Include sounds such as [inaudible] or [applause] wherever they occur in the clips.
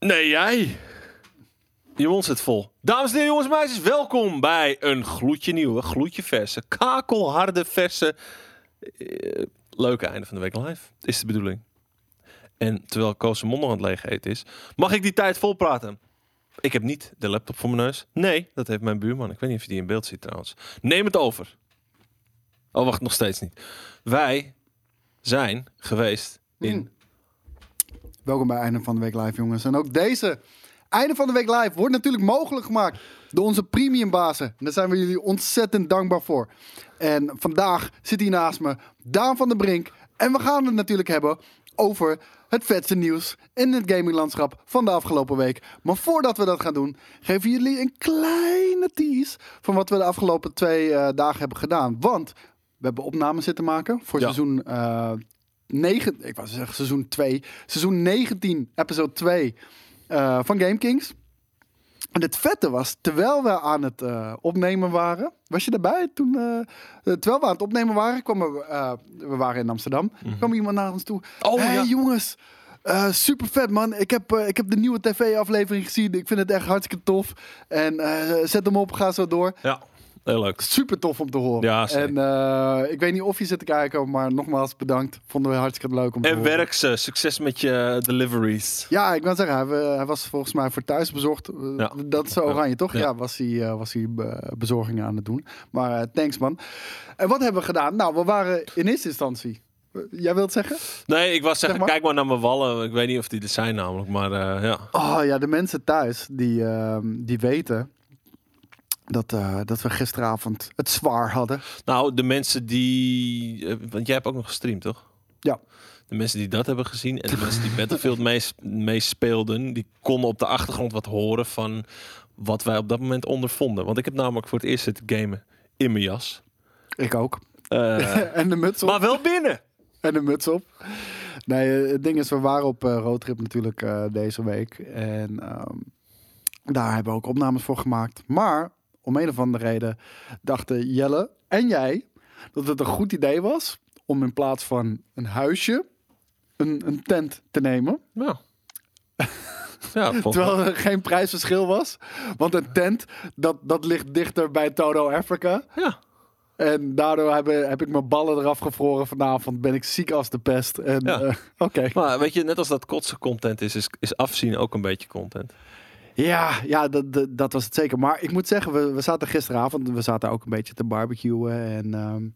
Nee, jij. Je mond zit vol. Dames en heren, jongens en meisjes, welkom bij een gloedje nieuwe, gloedje verse, kakelharde verse. eh, leuke einde van de week live, is de bedoeling. En terwijl Koos aan het leeg eten is, mag ik die tijd volpraten. Ik heb niet de laptop voor mijn neus. Nee, dat heeft mijn buurman. Ik weet niet of je die in beeld ziet trouwens. Neem het over. Oh, wacht, nog steeds niet. Wij zijn geweest in... Welkom bij Einde van de Week Live, jongens. En ook deze Einde van de Week Live wordt natuurlijk mogelijk gemaakt door onze premiumbazen. En daar zijn we jullie ontzettend dankbaar voor. En vandaag zit hier naast me Daan van der Brink. En we gaan het natuurlijk hebben over het vetste nieuws in het gaminglandschap van de afgelopen week. Maar voordat we dat gaan doen, geven jullie een kleine tease van wat we de afgelopen twee eh, dagen hebben gedaan. Want we hebben opnames zitten maken voor Ja. seizoen eh 9, ik wou zeggen seizoen 2, seizoen 19, episode 2 eh, van Game Kings. En het vette was, terwijl we aan het eh, opnemen waren, was je erbij toen? eh, terwijl we aan het opnemen waren, kwam er, eh, we waren in Amsterdam, kwam iemand naar ons toe. Mhm. Oh, hey, ja. jongens, eh, super vet man. Ik heb, ik heb de nieuwe tv-aflevering gezien. Ik vind het echt hartstikke tof. En zet hem op, ga zo door. Ja, heel leuk. Super tof om te horen. Ja, zeker. en eh, ik weet niet of je zit te kijken, maar nogmaals bedankt. Vonden we hartstikke leuk om te En horen. werk ze. Succes met je deliveries. Ja, ik wil zeggen, hij, hij was volgens mij voor thuis bezorgd. Eh, Ja. Dat is zo oranje, toch? Ja. Ja, was hij, eh, was hij be- bezorgingen aan het doen. Maar eh, thanks, man. En wat hebben we gedaan? Nou, we waren in eerste instantie... Jij wilt zeggen? Nee, ik was zeggen, Zeg maar. kijk maar naar mijn wallen. Ik weet niet of die er zijn namelijk, maar eh, ja. Oh ja, de mensen thuis die, ehm, die weten dat, eh, dat we gisteravond het zwaar hadden. Nou, de mensen die... eh, want jij hebt ook nog gestreamd, toch? Ja. De mensen die dat hebben gezien en de mensen die Battlefield mees- meespeelden... die konden op de achtergrond wat horen van wat wij op dat moment ondervonden. Want ik heb namelijk voor het eerst zitten gamen in mijn jas. Ik ook. Eh, [laughs] en de muts op. maar wel binnen. En de muts op. Nee, het ding is, we waren op roadtrip natuurlijk deze week. En ehm, daar hebben we ook opnames voor gemaakt. Maar om een of andere reden dachten Jelle en jij dat het een goed idee was om in plaats van een huisje een, een tent te nemen. Ja. [laughs] Terwijl er geen prijsverschil was. Want een tent, dat, dat ligt dichter bij Todo Africa. Ja. En daardoor heb, heb ik mijn ballen eraf gevroren vanavond. Ben ik ziek als de pest. En Ja. eh, [laughs] oké. Maar weet je, net als dat kotsen content is, is, is afzien ook een beetje content. Ja, ja dat, dat, dat was het zeker. Maar ik moet zeggen, we, we zaten gisteravond, we zaten ook een beetje te barbecuen. En ehm,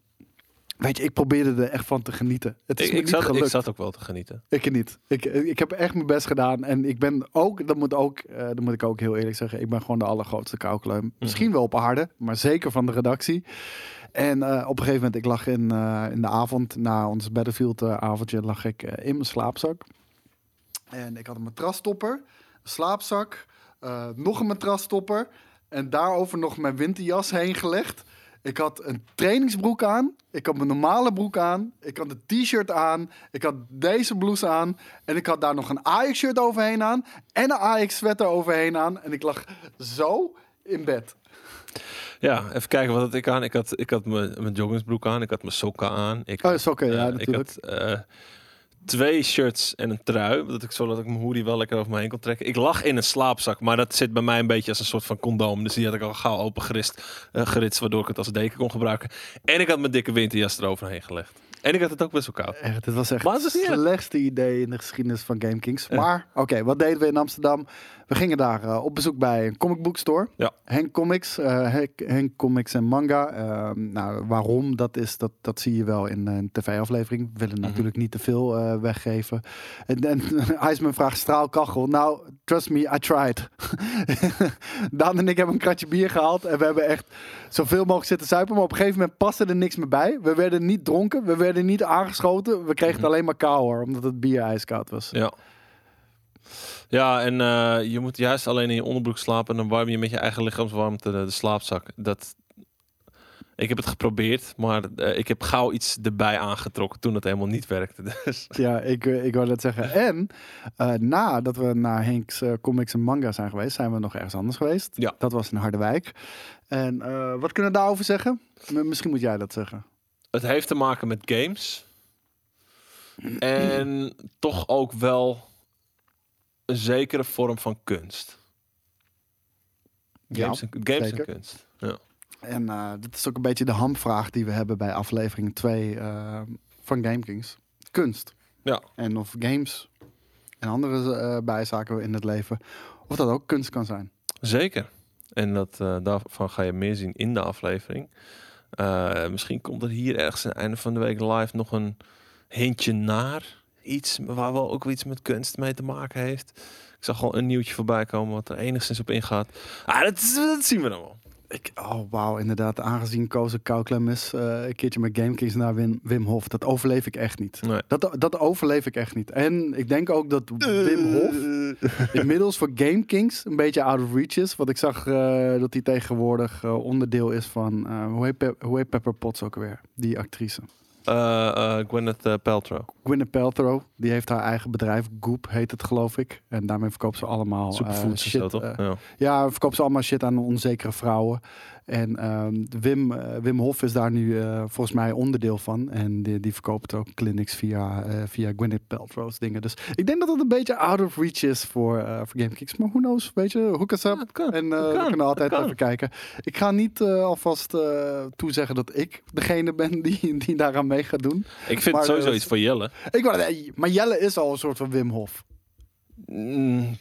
weet je, ik probeerde er echt van te genieten. Het is Ik, ik, zat, ik zat ook wel te genieten. Ik niet. Ik, ik heb echt mijn best gedaan. En ik ben ook, dat moet, ook, eh, dat moet ik ook heel eerlijk zeggen, ik ben gewoon de allergrootste kauwkleum. Misschien wel op aarde, maar zeker van de redactie. En eh, op een gegeven moment, ik lag in, eh, in de avond, na ons Battlefield eh, avondje, lag ik in mijn slaapzak. En ik had een matrasstopper, een slaapzak, eh, nog een matrasstopper. En daarover nog mijn winterjas heen gelegd. Ik had een trainingsbroek aan. Ik had mijn normale broek aan. Ik had een t-shirt aan. Ik had deze blouse aan. En ik had daar nog een Ajax-shirt overheen aan. En een Ajax-sweater overheen aan. En ik lag zo in bed. Ja, even kijken wat had ik aan. Ik had, ik had mijn, mijn joggingsbroek aan. Ik had mijn sokken aan. Ik Oh, sokken, ja, eh, natuurlijk. Ik had eh, twee shirts en een trui. Dat ik, zodat ik mijn hoodie wel lekker over me heen kon trekken. Ik lag in een slaapzak, maar dat zit bij mij een beetje als een soort van condoom. Dus die had ik al gauw opengerist, eh geritst, waardoor ik het als deken kon gebruiken. En ik had mijn dikke winterjas eroverheen gelegd. En ik had het ook best wel koud. Echt, dit was echt Maar het het slechtste idee in de geschiedenis van Game Kings. Maar, oké, wat deden we in Amsterdam? We gingen daar eh, op bezoek bij een comic book store. Ja. Henk Comics, eh, Henk, Comics en Manga. Ehm, nou, waarom, dat, is, dat, dat zie je wel in een tv-aflevering. We willen Mhm. natuurlijk niet te veel eh, weggeven. En, en [laughs] IJsman vraagt straalkachel. Nou, trust me, I tried. [laughs] Daan en ik hebben een kratje bier gehaald. En we hebben echt zoveel mogelijk zitten zuipen. Maar op een gegeven moment paste er niks meer bij. We werden niet dronken. We werden niet aangeschoten. We kregen het alleen maar kou hoor. Omdat het bier ijskoud was. Ja. Ja, en eh, je moet juist alleen in je onderbroek slapen en dan warm je met je eigen lichaamswarmte de, de slaapzak. Dat, ik heb het geprobeerd, maar eh, ik heb gauw iets erbij aangetrokken toen het helemaal niet werkte. [laughs] Dus. Ja, ik, eh, ik wou dat zeggen. En nadat we naar Henk's eh, Comics en Manga zijn geweest, zijn we nog ergens anders geweest. Ja. Dat was in Harderwijk. En wat kunnen we daarover zeggen? Misschien moet jij dat zeggen. Het heeft te maken met games. En toch ook wel een zekere vorm van kunst. Games, en, games en kunst. Ja. En eh dit is ook een beetje de hamvraag die we hebben bij aflevering 2 eh, van GameKings. Kunst. Ja. En of games en andere eh, bijzaken in het leven, of dat ook kunst kan zijn. Zeker. En dat, eh, daarvan ga je meer zien in de aflevering. Eh, misschien komt er hier ergens aan het einde van de week live nog een hintje naar iets waar wel ook iets met kunst mee te maken heeft. Ik zag al een nieuwtje voorbij komen wat er enigszins op ingaat. Ah, dat, dat zien we dan wel. Ik, oh wauw, inderdaad. Aangezien Koos Kouklem is, eh, een keertje met GameKings naar Wim, Wim Hof. Dat overleef ik echt niet. Nee. Dat, dat overleef ik echt niet. En ik denk ook dat Wim Hof [laughs] inmiddels voor GameKings een beetje out of reach is. Want ik zag eh, dat hij tegenwoordig eh, onderdeel is van, hoe, heet Pe- hoe heet Pepper Potts ook weer? Die actrice. Eh, eh, Gwyneth eh, Paltrow. Gwyneth Paltrow, die heeft haar eigen bedrijf, Goop heet het geloof ik. En daarmee verkoopt ze allemaal zo, shit. toch? ja. ja, verkoopt ze allemaal shit aan onzekere vrouwen. En ehm, Wim, eh, Wim Hof is daar nu eh, volgens mij onderdeel van. En die, die verkoopt ook clinics via, eh via Gwyneth Paltrow's dingen. Dus ik denk dat het een beetje out of reach is voor, eh voor GameKicks. Maar who knows, weet je, hook us up. Ja, het kan. En eh, we kan. kunnen altijd even kijken. Ik ga niet eh, alvast eh, toezeggen dat ik degene ben [laughs] die, die daaraan mee gaat doen. Ik vind Maar, het sowieso iets voor Jelle. Ik maar Jelle is al een soort van Wim Hof. Mm.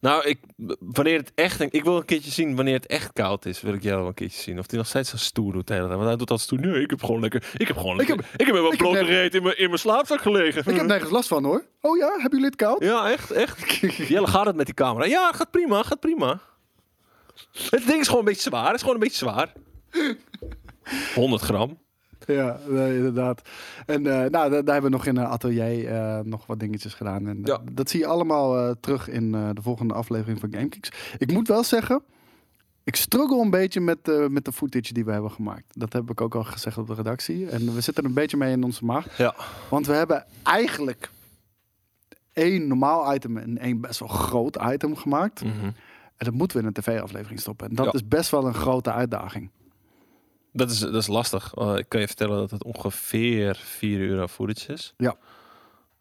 Nou, ik, wanneer het echt, ik wil een keertje zien wanneer het echt koud is, wil ik jou wel een keertje zien. Of hij nog steeds zo stoer doet hele. Want hij doet dat stoer. Nee, ik heb gewoon lekker, ik heb gewoon lekker, ik heb, ik heb blote net- reet in mijn, in mijn slaapzak gelegen. Ik heb nergens last van hoor. Oh ja, hebben jullie het koud? Ja, echt, echt. Jelle, gaat het met die camera? Ja, gaat prima, gaat prima. Het ding is gewoon een beetje zwaar. Het is gewoon een beetje zwaar. [laughs] 100 gram. [laughs] Ja, nee, inderdaad. En eh, nou, daar, hebben we nog in een atelier eh, nog wat dingetjes gedaan. En eh, Ja. dat zie je allemaal eh, terug in eh, de volgende aflevering van GameKicks. Ik moet wel zeggen, ik struggle een beetje met, eh, met de footage die we hebben gemaakt. Dat heb ik ook al gezegd op de redactie. En we zitten er een beetje mee in onze maag. Ja. Want we hebben eigenlijk één normaal item en één best wel groot item gemaakt. Mhm. En dat moeten we in een tv-aflevering stoppen. En dat Ja. is best wel een grote uitdaging. Dat is, dat is lastig. Eh, ik kan je vertellen dat het ongeveer 4 uur aan footage is. Ja.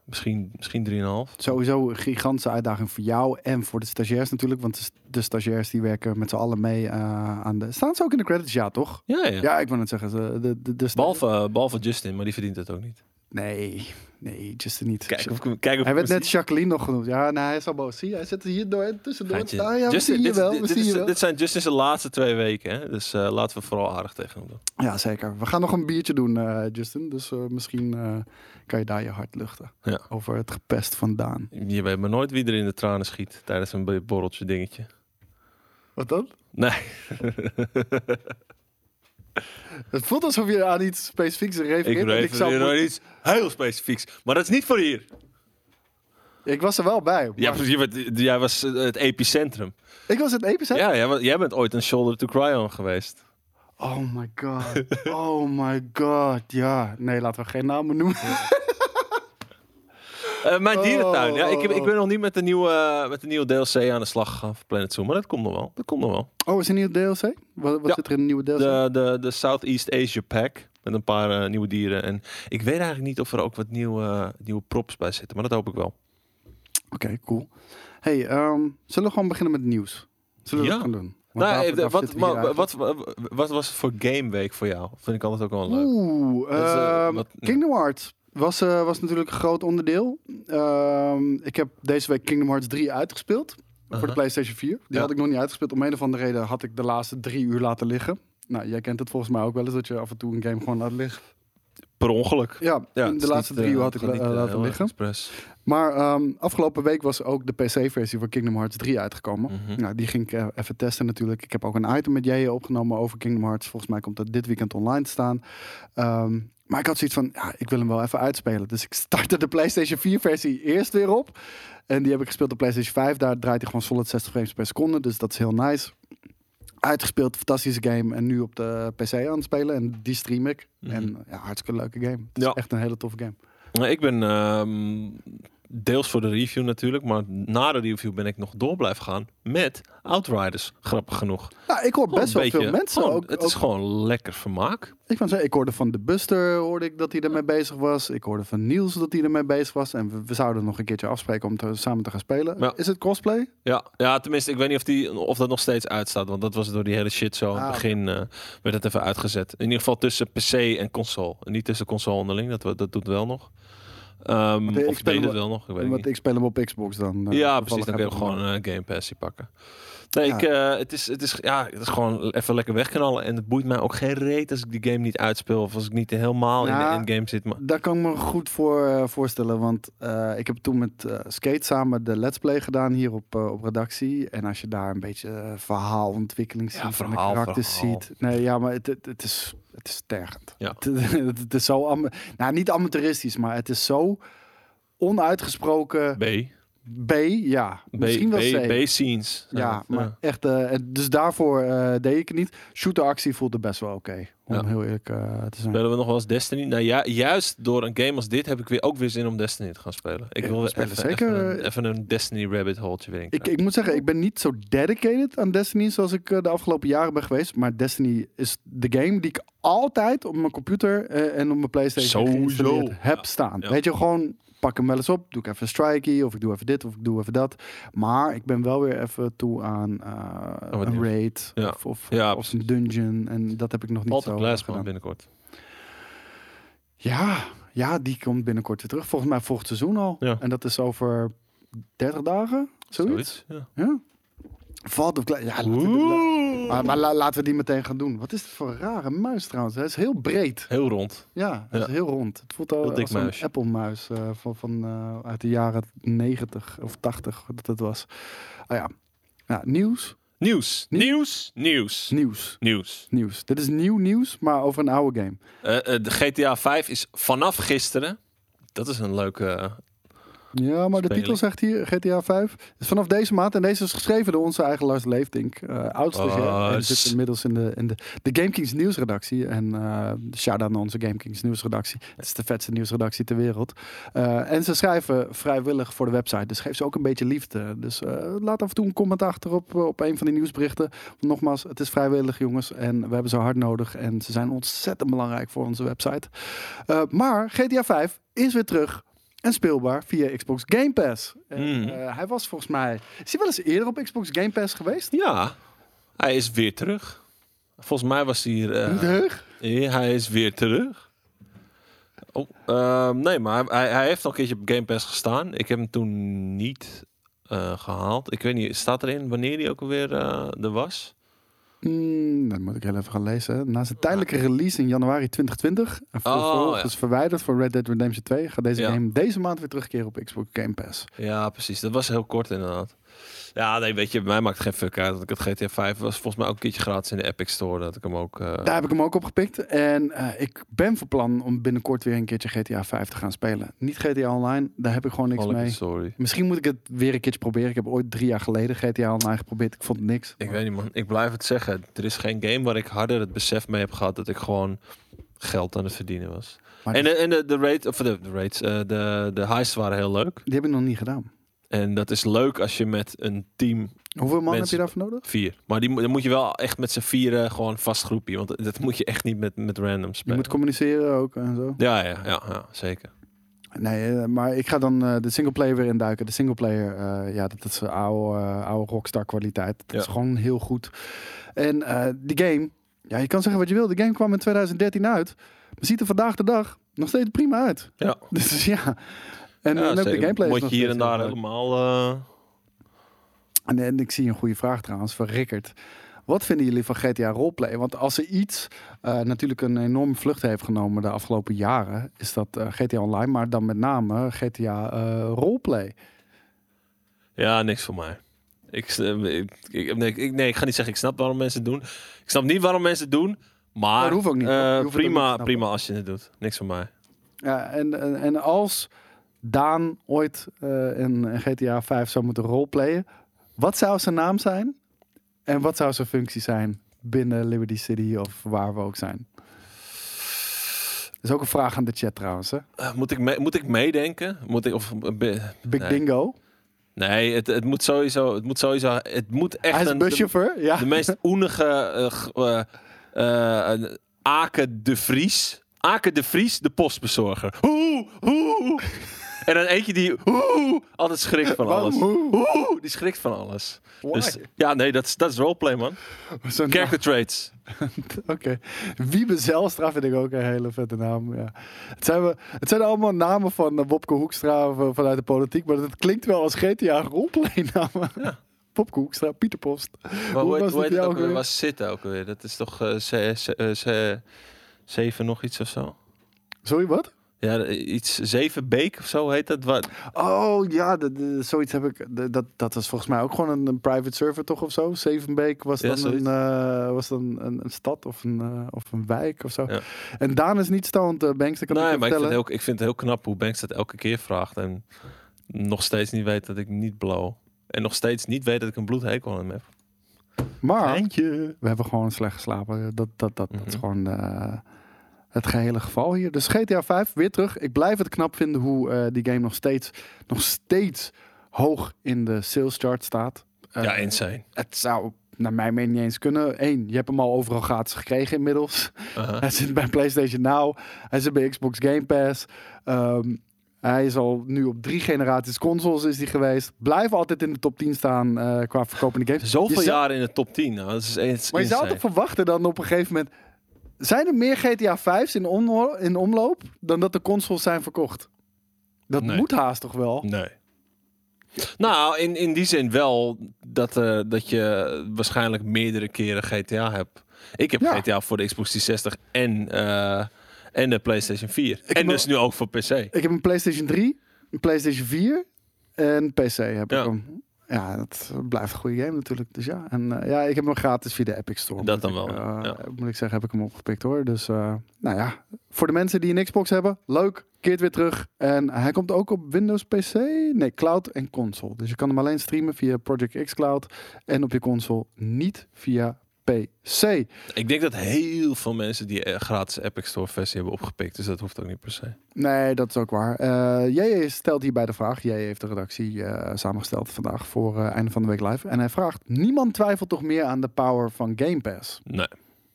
Misschien, misschien 3,5. Sowieso een gigantische uitdaging voor jou en voor de stagiairs natuurlijk. Want de st- de stagiairs die werken met z'n allen mee eh, aan de... Staan ze ook in de credits? Ja, toch? Ja, ja. Ja, ik wil het zeggen. ze- De, de, de Behalve, eh, behalve Justin, maar die verdient het ook niet. Nee, nee, just niet. Kijk of, ik- kijk of hij werd net Jacqueline nog genoemd. Ja, nee, hij is al boos. Zie, je, hij zit er hier door, tussendoor te Gaatje. staan. Ja, we Justin, zien je dit, wel. dit, We dit is- je wel. dit zijn Justin's laatste twee weken. Hè? Dus eh, laten we vooral aardig tegen hem doen. Ja, zeker. We gaan nog een biertje doen, eh, Justin. Dus eh, misschien eh, kan je daar je hart luchten. Ja. Over het gepest van Daan. Je weet maar nooit wie er in de tranen schiet tijdens een borreltje dingetje. Wat dan? Nee. [laughs] Het voelt alsof je aan iets specifieks refereert. Ik refereer moeten- iets heel specifieks. Maar dat is niet voor hier. ik was er wel bij. Ja, precies. Jij was het epicentrum. ik was het epicentrum. Ja, jij, jij bent ooit een shoulder to cry on geweest. Oh my god. [laughs] Oh my god. Ja. Nee, laten we geen namen noemen. Eh, mijn Oh, dierentuin. Ja, ik, heb, ik ben nog niet met de, nieuwe, met de nieuwe DLC aan de slag gegaan voor Planet Zoo. Maar dat komt nog wel. Dat komt nog wel. Oh, is er een nieuwe DLC? Wat, wat Ja. zit er in een nieuwe DLC? De, de, de Southeast Asia Pack. Met een paar eh, nieuwe dieren. En ik weet eigenlijk niet of er ook wat nieuwe, nieuwe props bij zitten. Maar dat hoop ik wel. Oké, cool. Hey, ehm, zullen we gewoon beginnen met het nieuws? Zullen we Ja. dat gaan doen? Nou, even, wat, maar, wat, wat, was het voor gameweek voor jou? Vind ik altijd ook wel leuk. Oeh, is, eh, wat- Kingdom Hearts was, eh, was natuurlijk een groot onderdeel. Ehm, ik heb deze week Kingdom Hearts 3 uitgespeeld. Voor de PlayStation 4. Die Ja. had ik nog niet uitgespeeld. Om een of andere reden had ik de laatste drie uur laten liggen. Nou, jij kent het volgens mij ook wel eens dat je af en toe een game gewoon laat liggen. Per ongeluk. Ja, de laatste niet, drie eh, uur had ik niet, eh, laten heel liggen. Maar ehm, afgelopen week was ook de PC-versie van Kingdom Hearts 3 uitgekomen. Mhm. Nou, die ging ik eh, even testen natuurlijk. Ik heb ook een item met jij opgenomen over Kingdom Hearts. Volgens mij komt dat dit weekend online te staan. Ehm, maar ik had zoiets van, ja, ik wil hem wel even uitspelen. Dus ik startte de PlayStation 4 versie eerst weer op. En die heb ik gespeeld op PlayStation 5. Daar draait hij gewoon solid 60 frames per seconde. Dus dat is heel nice. Uitgespeeld, fantastische game. En nu op de PC aan het spelen. En die stream ik. Mhm. En ja, hartstikke leuke game. Het is echt een hele toffe game. Ik ben ehm, deels voor de review natuurlijk, maar na de review ben ik nog door blijven gaan met Outriders. Grappig genoeg. Nou, ik hoor Gewoon best wel veel mensen gewoon- ook. Het ook- is gewoon lekker vermaak. Ik, zeggen, ik hoorde van de Buster hoorde ik dat hij ermee bezig was. Ik hoorde van Niels dat hij ermee bezig was. En we, we zouden nog een keertje afspreken om te, samen te gaan spelen. Ja. Is het crossplay? Ja, ja, tenminste, ik weet niet of, die, of dat nog steeds uitstaat. Want dat was door die hele shit zo. In Ah, het begin eh, werd het even uitgezet. In ieder geval tussen PC en console. En niet tussen console onderling. Dat, dat doet wel nog. Ehm ik of speel deed het wel nog. Ik weet Want niet. ik speel hem op Xbox dan. eh, ja, precies. Dan kun je ik gewoon eh Game pakken. Nee, Ja. ik, eh, het, is, het, is, ja, het is gewoon even lekker wegknallen. En het boeit mij ook geen reet als ik die game niet uitspeel. Of als ik niet helemaal in de endgame zit. Maar Daar kan ik me goed voor voorstellen. Want ik heb toen met Skate samen de Let's Play gedaan hier op, op redactie. En als je daar een beetje verhaalontwikkeling ziet Ja, verhaal, de karakters verhaal. ziet. Nee, ja, maar het, het, het is, het is tergend. Ja. Het, [laughs] het is zo, nou niet amateuristisch, maar het is zo onuitgesproken B. B, ja. B, Misschien wel B, C. B-scenes. Ja, maar echt, eh, dus daarvoor eh, deed ik het niet. Shooter-actie voelde best wel oké, om Ja. heel eerlijk eh, te zijn. Spelen we nog wel eens Destiny? Nou ja, juist door een game als dit heb ik weer ook weer zin om Destiny te gaan spelen. Ik wil spelen even, zeker. Even, een, even een Destiny rabbit holetje weer in. Ik, ik moet zeggen, ik ben niet zo dedicated aan Destiny zoals ik de afgelopen jaren ben geweest. Maar Destiny is de game die ik altijd op mijn computer en op mijn PlayStation heb staan. Weet je, gewoon pak hem wel eens op, doe ik even een strikey of ik doe even dit of ik doe even dat. Maar ik ben wel weer even toe aan eh, wat een raid Ja. of, of, Ja, of een dungeon en dat heb ik nog niet Altijd zo Glass gedaan. binnenkort. Ja, ja, die komt binnenkort weer terug. Volgens mij volgend seizoen al. Ja. En dat is over 30 dagen, zoiets. Ja. Ja. Valt Glass. Ja, laten we, maar, maar la- laten we die meteen gaan doen. Wat is het voor een rare muis trouwens? Hij is heel breed. Heel rond. Ja, Ja. is heel rond. Het voelt al als een. Apple-muis eh, van, van, eh, uit de jaren 90 of 80, dat het was. Ah ja. ja, nieuws. Nieuws. Nieuws. Nieuws. Nieuws. Nieuws. Nieuws. Dit is nieuw nieuws, maar over een oude game. Eh, de GTA 5 is vanaf gisteren. Dat is een leuke. Ja, maar de titel zegt hier GTA 5. is vanaf deze maand. En deze is geschreven door onze eigen Lars Leeftink. eh oudste. Oh, en zit inmiddels in de, in de, de Game Kings nieuwsredactie. En eh shout-out naar onze Game Kings nieuwsredactie. Het is de vetste nieuwsredactie ter wereld. Eh, en ze schrijven vrijwillig voor de website. Dus geef ze ook een beetje liefde. Dus laat af en toe een comment achter op, op een van die nieuwsberichten. Nogmaals, het is vrijwillig jongens. En we hebben ze hard nodig. En ze zijn ontzettend belangrijk voor onze website. Maar GTA 5 is weer terug en speelbaar via Xbox Game Pass. En, Mm. eh, hij was volgens mij... Is hij wel eens eerder op Xbox Game Pass geweest? Ja, hij is weer terug. Volgens mij was hij heug? ja, hij is weer terug. Oh, ehm, nee, maar hij, hij heeft al een keertje op Game Pass gestaan. Ik heb hem toen niet eh, gehaald. Ik weet niet, staat erin wanneer hij ook alweer er was? Mm, dat moet ik heel even gaan lezen. Na zijn tijdelijke release in januari 2020... en Oh, vervolgens verwijderd voor Red Dead Redemption 2... gaat deze Ja. game deze maand weer terugkeren op Xbox Game Pass. Ja, precies. Dat was heel kort inderdaad. Ja, nee, weet je, mij maakt het geen fuck uit. Dat ik het GTA 5 was volgens mij ook een keertje gratis in de Epic Store. Dat ik hem ook... eh, Daar heb ik hem ook op gepikt. En eh, ik ben van plan om binnenkort weer een keertje GTA 5 te gaan spelen. Niet GTA Online, daar heb ik gewoon niks mee. Sorry. Misschien moet ik het weer een keertje proberen. Ik heb ooit drie jaar geleden GTA Online geprobeerd. Ik vond niks. Ik weet niet man, ik blijf het zeggen. Er is geen game waar ik harder het besef mee heb gehad dat ik gewoon geld aan het verdienen was. Maar En, de, en de, de rate, of de, de rates, eh, de, de heists waren heel leuk. Die heb ik nog niet gedaan. En dat is leuk als je met een team Hoeveel man heb je daarvoor nodig? vier. Maar die, moet- dan moet je wel echt met z'n vieren gewoon vast groepje. Want dat moet je echt niet met, met random Je spelen. moet communiceren ook en zo. ja, ja, ja, ja, zeker. Nee, eh, maar ik ga dan eh, de singleplayer weer induiken. De singleplayer, eh ja, dat is oude, oude rockstar kwaliteit. Dat Ja. is gewoon heel goed. En die game, ja, je kan zeggen wat je wil. De game kwam in 2013 uit. Maar ziet er vandaag de dag nog steeds prima uit. Ja. [laughs] Dus ja. En, ja, en ook de zeker. gameplay is Moet je hier en daar helemaal... eh, En, en ik zie een goede vraag trouwens van Rickert. Wat vinden jullie van GTA Roleplay? Want als er iets eh, natuurlijk een enorme vlucht heeft genomen de afgelopen jaren, is dat eh, GTA Online, maar dan met name GTA eh Roleplay. Ja, niks voor mij. Ik, eh, ik, ik, nee, ik, nee, ik ga niet zeggen, ik snap waarom mensen het doen. Ik snap niet waarom mensen het doen. Maar dat hoeft ook niet, eh, prima, prima als je het doet. Niks voor mij. Ja, en, en, en als Daan ooit eh, in GTA 5 zou moeten roleplayen, wat zou zijn naam zijn? En wat zou zijn functie zijn binnen Liberty City of waar we ook zijn? is ook een vraag aan de chat trouwens. Hè? Eh, moet, ik me- moet ik meedenken? Moet ik, of, eh, be- Big Nee. Dingo. nee, het, het moet sowieso... Het moet sowieso... Het moet echt Hij is een, buschauffeur. Ja. de, de meest [laughs] oenige... een Aken de Vries. Aken de Vries, de postbezorger. Hoe, hoe. En dan eentje die hoe, altijd schrikt van alles. die schrikt van alles. Dus, ja, nee, dat is, dat is roleplay, man. Character traits. [laughs] Oké. Wiebe Zelstra vind ik ook een hele vette naam. Ja. Het, zijn we, het zijn allemaal namen van uh, Wopke Hoekstra of, uh, vanuit de politiek, maar het klinkt wel als GTA roleplay namen. Ja. [laughs] Hoekstra, Pieter Post. Maar hoe, was heet- het hoe heet het ook weer? weer? Waar zit ook weer? Dat is toch eh, C- C- eh, C- zeven nog iets of zo? Sorry, wat? Ja, de- iets zeven beek of zo heet dat. Wat? Oh ja, de, de- zoiets heb ik. de- dat, dat was volgens mij ook gewoon een, een private server, toch of zo? Zevenbeek was dan, een, eh, was dan een, een stad of een, eh, of een wijk of zo. Ja. En Daan is niet stoned, uh, Banks, dat kan Nee, ik je maar ik vind, het vertellen. heel, ik vind het heel knap hoe Banks dat elke keer vraagt. En nog steeds niet weet dat ik niet blow. En nog steeds niet weet dat ik een bloedhekel aan hem heb. Maar Eindje. we hebben gewoon slecht geslapen. Dat, dat, dat, dat is Mhm. gewoon eh, het gehele geval hier. Dus GTA 5 weer terug. Ik blijf het knap vinden hoe eh, die game nog steeds, nog steeds hoog in de sales chart staat. Eh, Ja, insane. het zou naar mijn mening niet eens kunnen. Eén, je hebt hem al overal gratis gekregen inmiddels. Aha. [laughs] Hij zit bij PlayStation Now. Hij zit bij Xbox Game Pass. Ehm, hij is al nu op drie generaties consoles is hij geweest. Blijft altijd in de top 10 staan eh, qua verkopende games. Zoveel Je zou- jaren in de top 10. Nou, dat is, Maar je zou toch verwachten dan op een gegeven moment... Zijn er meer GTA 5's in, omlo- in omloop dan dat de consoles zijn verkocht? Dat Nee. moet haast toch wel? Nee. Nou, in, in die zin wel dat, eh, dat je waarschijnlijk meerdere keren GTA hebt. Ik heb Ja. GTA voor de Xbox 360 en, eh, en de PlayStation 4. heb en dus nu ook voor PC. Ik heb een PlayStation 3, een PlayStation 4 en PC heb Ja. ik hem. Ja, dat blijft een goede game natuurlijk. Dus ja, en eh, ja, ik heb hem gratis via de Epic Store. Dat dan ik, wel, eh, ja. Moet ik zeggen, heb ik hem opgepikt hoor. Dus eh, nou ja, voor de mensen die een Xbox hebben, leuk, keert weer terug. En hij komt ook op Windows PC, nee, cloud en console. Dus je kan hem alleen streamen via Project X Cloud en op je console niet via PC. Ik denk dat heel veel mensen die eh, gratis Epic Store versie hebben opgepikt. Dus dat hoeft ook niet per se. Nee, dat is ook waar. Eh JJ stelt hierbij de vraag. JJ heeft de redactie eh, samengesteld vandaag voor einde van de week live. En hij vraagt: Niemand twijfelt toch meer aan de power van Game Pass? Nee.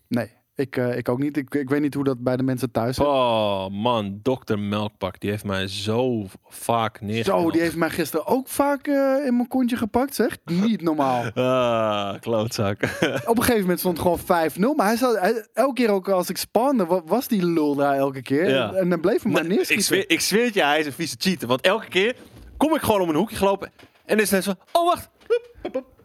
Nee, ik, eh, ik ook niet. Ik, ik weet niet hoe dat bij de mensen thuis zit. Oh man, Dr. Melkpak, die heeft mij zo vaak neergeknald. Zo, die heeft mij gisteren ook vaak eh, in mijn kontje gepakt, zeg. Niet normaal. [laughs] Ah, klootzak. [laughs] Op een gegeven moment stond het gewoon 5-0. Maar hij zat, hij- elke keer ook als ik spande, wa- was die lul daar elke keer. Ja. En, en dan bleef hij maar Nee, neerschieten. ik, zweer, ik zweer het je, hij is een vieze cheater. Want elke keer kom ik gewoon om een hoekje gelopen. En is het zo, oh wacht.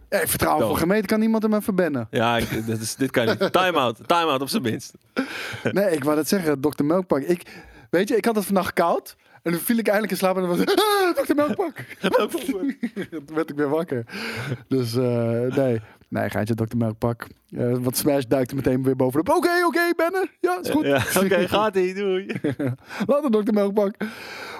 Ja, ik vertrouw hem Dood. voor gemeten, kan niemand hem even verbannen. Ja, ik, dit, is, dit kan niet. [laughs] Time-out. Time-out op zijn minst. [laughs] Nee, ik wou dat zeggen, Dr. Melkpak. Ik, weet je, ik had het vannacht koud. En toen viel ik eindelijk in slaap en dan was ah, [laughs] Dr. Melkpak. toen werd ik weer wakker. Dus eh, nee, nee, gaatje Dr. Melkpak. Eh wat Smash duikte meteen weer bovenop. Oké, oké, Benne. Ja, is goed. Ja, [laughs] Oké, gaat ie, doei. [laughs] Later Dr. Melkpak.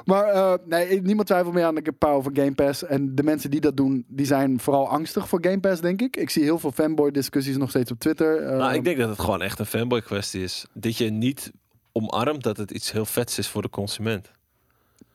Maar eh, nee, niemand twijfelt meer aan de power van Game Pass. En de mensen die dat doen, die zijn vooral angstig voor Game Pass, denk ik. Ik zie heel veel fanboy discussies nog steeds op Twitter. Eh, Nou, ik denk dat het gewoon echt een fanboy kwestie is. Dat je niet omarmt dat het iets heel vets is voor de consument.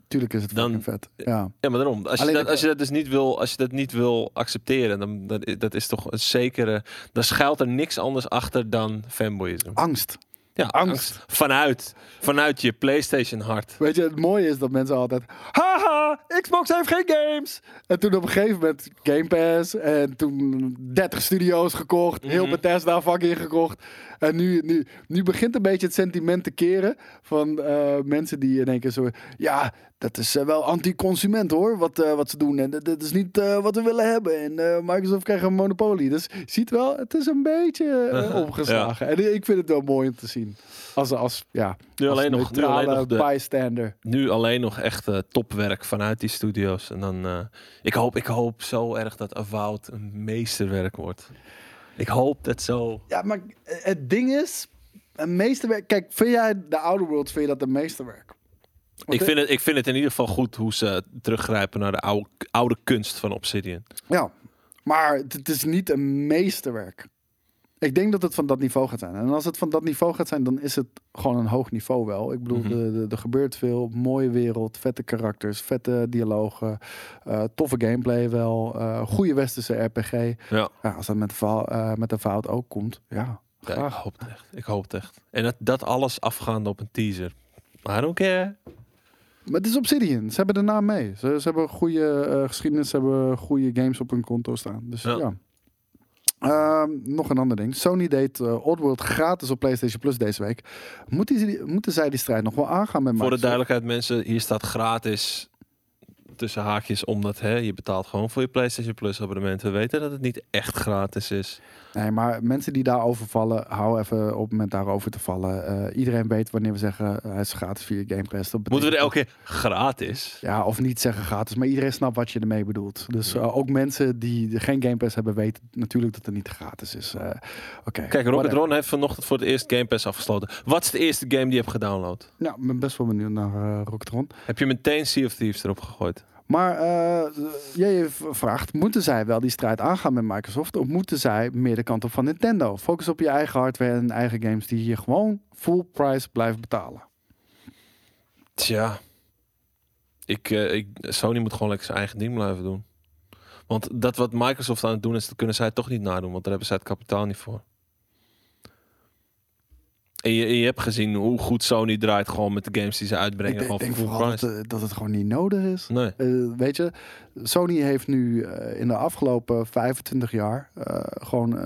Tuurlijk is het dan- fucking vet. Ja. Ja, maar daarom. Als je, Alleen dat, als je dat dus niet wil, als je dat niet wil accepteren, dan dat, dat is toch een zekere. Dan schuilt er niks anders achter dan fanboyisme. Angst. Ja, angst. Vanuit, vanuit je PlayStation hart. Weet je, het mooie is dat mensen altijd... Haha, Xbox heeft geen games! En toen op een gegeven moment Game Pass. En toen 30 studio's gekocht. Heel Mhm. Bethesda vak ingekocht. En nu, nu, nu begint een beetje het sentiment te keren. Van eh, mensen die in één keer zo... Ja, dat is eh, wel anti-consument hoor, wat, eh, wat ze doen. En dat, is niet eh, wat we willen hebben. En Microsoft krijgt een monopolie. Dus je ziet wel, het is een beetje [laughs] [laughs] opgeslagen. En ik vind het wel mooi om te zien. Als, als ja, Nu als alleen nog, nu alleen nog, de, bystander. nu alleen nog echt topwerk vanuit die studio's. En dan, ik, hoop, ik hoop zo erg dat Avowed een meesterwerk wordt. Ik hoop dat zo. Ja, maar het ding is, een meesterwerk. Kijk, vind jij de Outer Worlds, vind je dat een meesterwerk? Ik vind, het, ik vind het in ieder geval goed hoe ze teruggrijpen naar de oude, oude kunst van Obsidian. Ja, maar het, is niet een meesterwerk. Ik denk dat het van dat niveau gaat zijn. En als het van dat niveau gaat zijn, dan is het gewoon een hoog niveau wel. Ik bedoel, Mhm. er gebeurt veel. Mooie wereld, vette karakters, vette dialogen, eh, toffe gameplay wel. eh goede westerse RPG. Ja. Ja, als dat met, eh, met de fout ook komt, ja, Ja, ik graag. hoop het echt. Ik hoop het echt. En dat, dat alles afgaande op een teaser. I don't care. Maar het is Obsidian. Ze hebben de naam mee. Ze, ze hebben goede eh, geschiedenis, ze hebben goede games op hun konto staan. Dus Ja. ja. Ehm, nog een ander ding. Sony deed eh, Oddworld gratis op PlayStation Plus deze week. Moeten, die, moeten zij die strijd nog wel aangaan met Voor de duidelijkheid, mensen, hier staat gratis tussen haakjes, omdat hè, je betaalt gewoon voor je PlayStation Plus abonnement. We weten dat het niet echt gratis is. Nee, maar mensen die daarover vallen, hou even op het moment daarover te vallen. Eh, iedereen weet wanneer we zeggen eh, hij is gratis via Game Pass. Dat Moeten we er elke keer gratis? Ja, of niet zeggen gratis, maar iedereen snapt wat je ermee bedoelt. Dus eh, ook mensen die geen Game Pass hebben, weten natuurlijk dat het niet gratis is. Eh, Oké. Kijk, Rocket. Ron heeft vanochtend voor het eerst Game Pass afgesloten. Wat is de eerste game die je hebt gedownload? Ja, ik ben best wel benieuwd naar eh Rocketron. Heb je meteen Sea of Thieves erop gegooid? Maar eh jij vraagt, moeten zij wel die strijd aangaan met Microsoft? Of moeten zij meer de kant op van Nintendo? Focus op je eigen hardware en eigen games die je gewoon full price blijft betalen. Tja. Ik, eh, ik, Sony moet gewoon lekker zijn eigen ding blijven doen. Want dat wat Microsoft aan het doen is, dat kunnen zij toch niet nadoen. Want daar hebben zij het kapitaal niet voor. En je, hebt gezien hoe goed Sony draait gewoon met de games die ze uitbrengen. ik gewoon denk vooral dat, eh, dat het gewoon niet nodig is. Nee. Eh, weet je, Sony heeft nu eh, in de afgelopen 25 jaar gewoon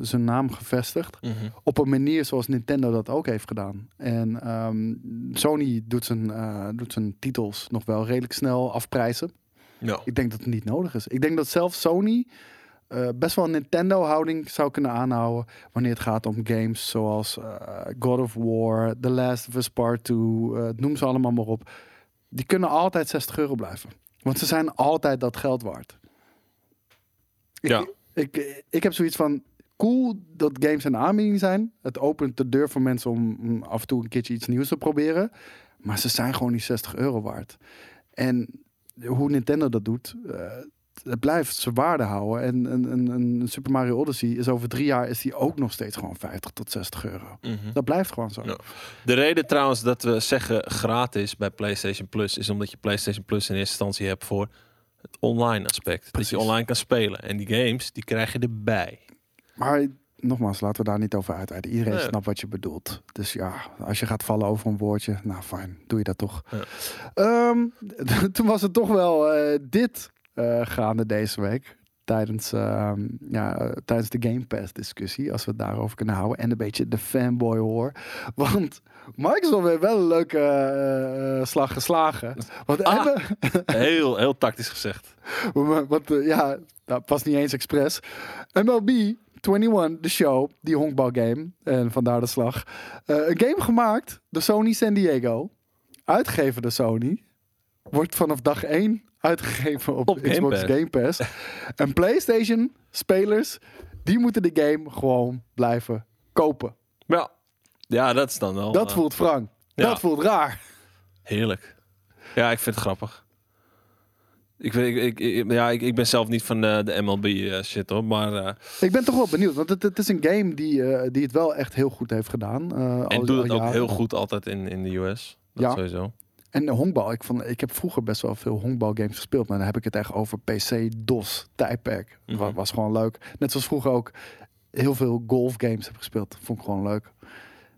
zijn naam gevestigd. Mhm. Op een manier zoals Nintendo dat ook heeft gedaan. En ehm, Sony doet zijn, doet zijn titels nog wel redelijk snel afprijzen. Ja. Ik denk dat het niet nodig is. Ik denk dat zelfs Sony eh, best wel een Nintendo-houding zou kunnen aanhouden wanneer het gaat om games zoals eh, God of War, The Last of Us Part 2, eh, noem ze allemaal maar op. Die kunnen altijd 60 euro blijven. Want ze zijn altijd dat geld waard. Ik, Ja. ik, ik heb zoiets van, cool dat games een aanbieding zijn. Het opent de deur voor mensen om af en toe een keertje iets nieuws te proberen. Maar ze zijn gewoon die 60 euro waard. En hoe Nintendo dat doet, het blijft zijn waarde houden. En een, een, een Super Mario Odyssey is over drie jaar is die ook nog steeds gewoon 50 tot 60 euro. Mhm. Dat blijft gewoon zo. Ja. De reden trouwens dat we zeggen gratis bij PlayStation Plus is omdat je PlayStation Plus in eerste instantie hebt voor het online aspect. Dat je online kan spelen. En die games, die krijg je erbij. Maar nogmaals, laten we daar niet over uitweiden. Iedereen Nee. snapt wat je bedoelt. Dus ja, als je gaat vallen over een woordje, nou fijn, doe je dat toch. Ja. Ehm, [laughs] toen was het toch wel eh, dit gaande deze week. Tijdens, ehm, ja, eh, tijdens de Game Pass discussie, als we het daarover kunnen houden. En een beetje de fanboy hoor. [laughs] Want Microsoft heeft wel een leuke eh, eh, slag geslagen. Want Ah. hebben, [laughs] Heel, heel tactisch gezegd. Want eh, ja, dat past niet eens expres. MLB 21, de show, die honkbalgame, en vandaar de slag. Eh, een game gemaakt door Sony San Diego, uitgegeven door Sony, wordt vanaf dag 1 uitgegeven op, Op Game Xbox Pass. Game Pass. [laughs] en PlayStation spelers, die moeten de game gewoon blijven kopen. Ja, ja dat is dan wel Dat eh, voelt ja. Dat voelt raar. heerlijk. Ja, ik vind het grappig. Ik, weet- ik, ik, ik- ja, ik, ik ben zelf niet van de, de MLB eh, shit hoor, maar eh, Ik ben toch wel benieuwd, want het, het is een game die, eh, die het wel echt heel goed heeft gedaan. eh, en doet het ook heel goed altijd in, in de US. Dat Ja. sowieso. En honkbal, ik, vond, ik heb vroeger best wel veel honkbalgames gespeeld. Maar dan heb ik het echt over PC, DOS, tijdperk. Wa- Was gewoon leuk. Net zoals vroeger ook heel veel golfgames heb gespeeld. Vond ik gewoon leuk.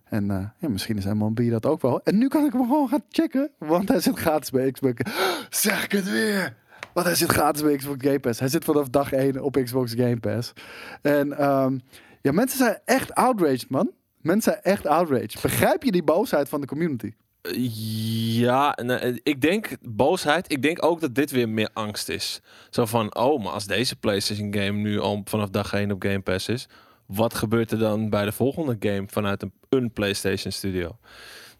En eh, ja, misschien is MLB dat ook wel. En nu kan ik hem gewoon gaan checken. Want hij zit gratis bij Xbox. [gasps] Zeg ik het weer! Want hij zit gratis bij Xbox Game Pass. Hij zit vanaf dag 1 op Xbox Game Pass. En ehm, ja, mensen zijn echt outraged, man. Mensen zijn echt outraged. Begrijp je die boosheid van de community? Ja, nee, ik denk boosheid. Ik denk ook dat dit weer meer angst is. Zo van, oh, maar als deze PlayStation game nu al vanaf dag 1 op Game Pass is, wat gebeurt er dan bij de volgende game vanuit een, een PlayStation Studio?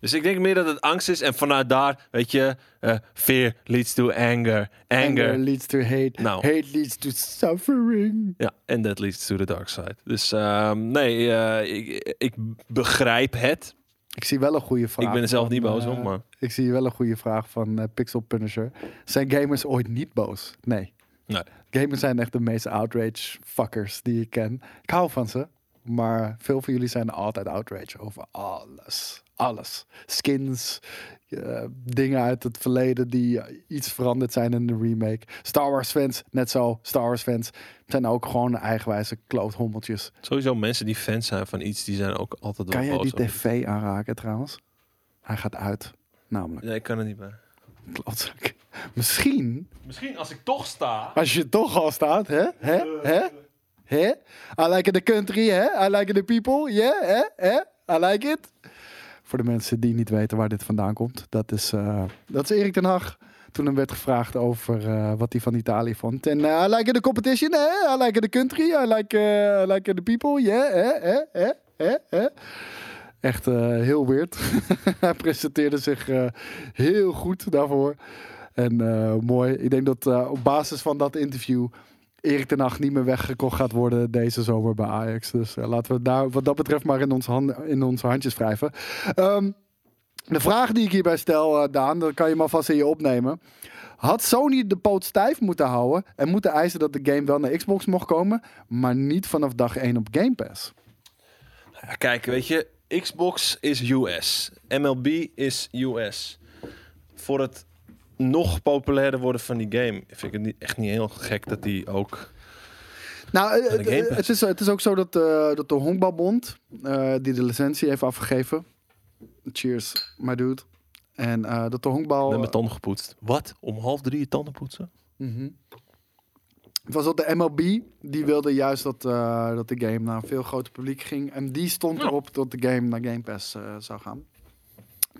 Dus ik denk meer dat het angst is en vanuit daar, weet je, eh, fear leads to anger, anger, leads to hate. Nou. Hate leads to suffering. ja, en that leads to the dark side. Dus ehm, nee, eh, ik, ik begrijp het. Ik zie wel een goede vraag. ik ben er zelf van, niet boos eh, op, maar Ik zie wel een goede vraag van eh, Pixel Punisher. Zijn gamers ooit niet boos? Nee. nee. Gamers zijn echt de meest outrage fuckers die ik ken. Ik hou van ze. Maar veel van jullie zijn altijd outrage over alles. Alles. Skins, eh, dingen uit het verleden die eh, iets veranderd zijn in de remake. Star Wars fans, net zo. Star Wars fans zijn ook gewoon eigenwijze kloothommeltjes. Sowieso mensen die fans zijn van iets, die zijn ook altijd wel Kan jij die tv aanraken trouwens? Hij gaat uit. Namelijk, Nee, ik kan er niet bij. klootzak. Misschien Misschien als ik toch sta. Als je toch al staat, hè? Hè? Hè? Hè? I like the country, hè? I like the people, yeah, hè? Hè? I like it. Voor de mensen die niet weten waar dit vandaan komt. Dat is, eh, dat is Erik ten Hag. Toen hem werd gevraagd over eh, wat hij van Italië vond. En eh, I like the competition, hè? I like the country, I like, eh, I like the people, yeah? Hè? Hè? Hè? Echt eh, heel weird. [laughs] hij presenteerde zich eh, heel goed daarvoor. En eh, mooi. Ik denk dat eh, op basis van dat interview Erik ten Hag niet meer weggekocht gaat worden deze zomer bij Ajax. Dus eh, laten we daar wat dat betreft maar in onze, handen, in onze handjes wrijven. Ehm, de vraag die ik hierbij stel, eh, Daan, dat kan je maar vast in je opnemen. Had Sony de poot stijf moeten houden en moeten eisen dat de game wel naar Xbox mocht komen, maar niet vanaf dag 1 op Game Pass? Ja, kijk, weet je, Xbox is US. MLB is US. Voor het nog populairder worden van die game, vind ik het niet, echt niet heel gek dat die ook. Nou, eh, de Game het, is, het is ook zo dat, eh, dat de Honkbalbond, eh, die de licentie heeft afgegeven, cheers, my dude, en eh, dat de honkbal... Met mijn tanden gepoetst. Wat? Om half drie je tanden poetsen? Mhm. Het was dat de MLB, die wilde juist dat, eh, dat de game naar een veel groter publiek ging. En die stond erop dat de game naar Game Pass eh, zou gaan.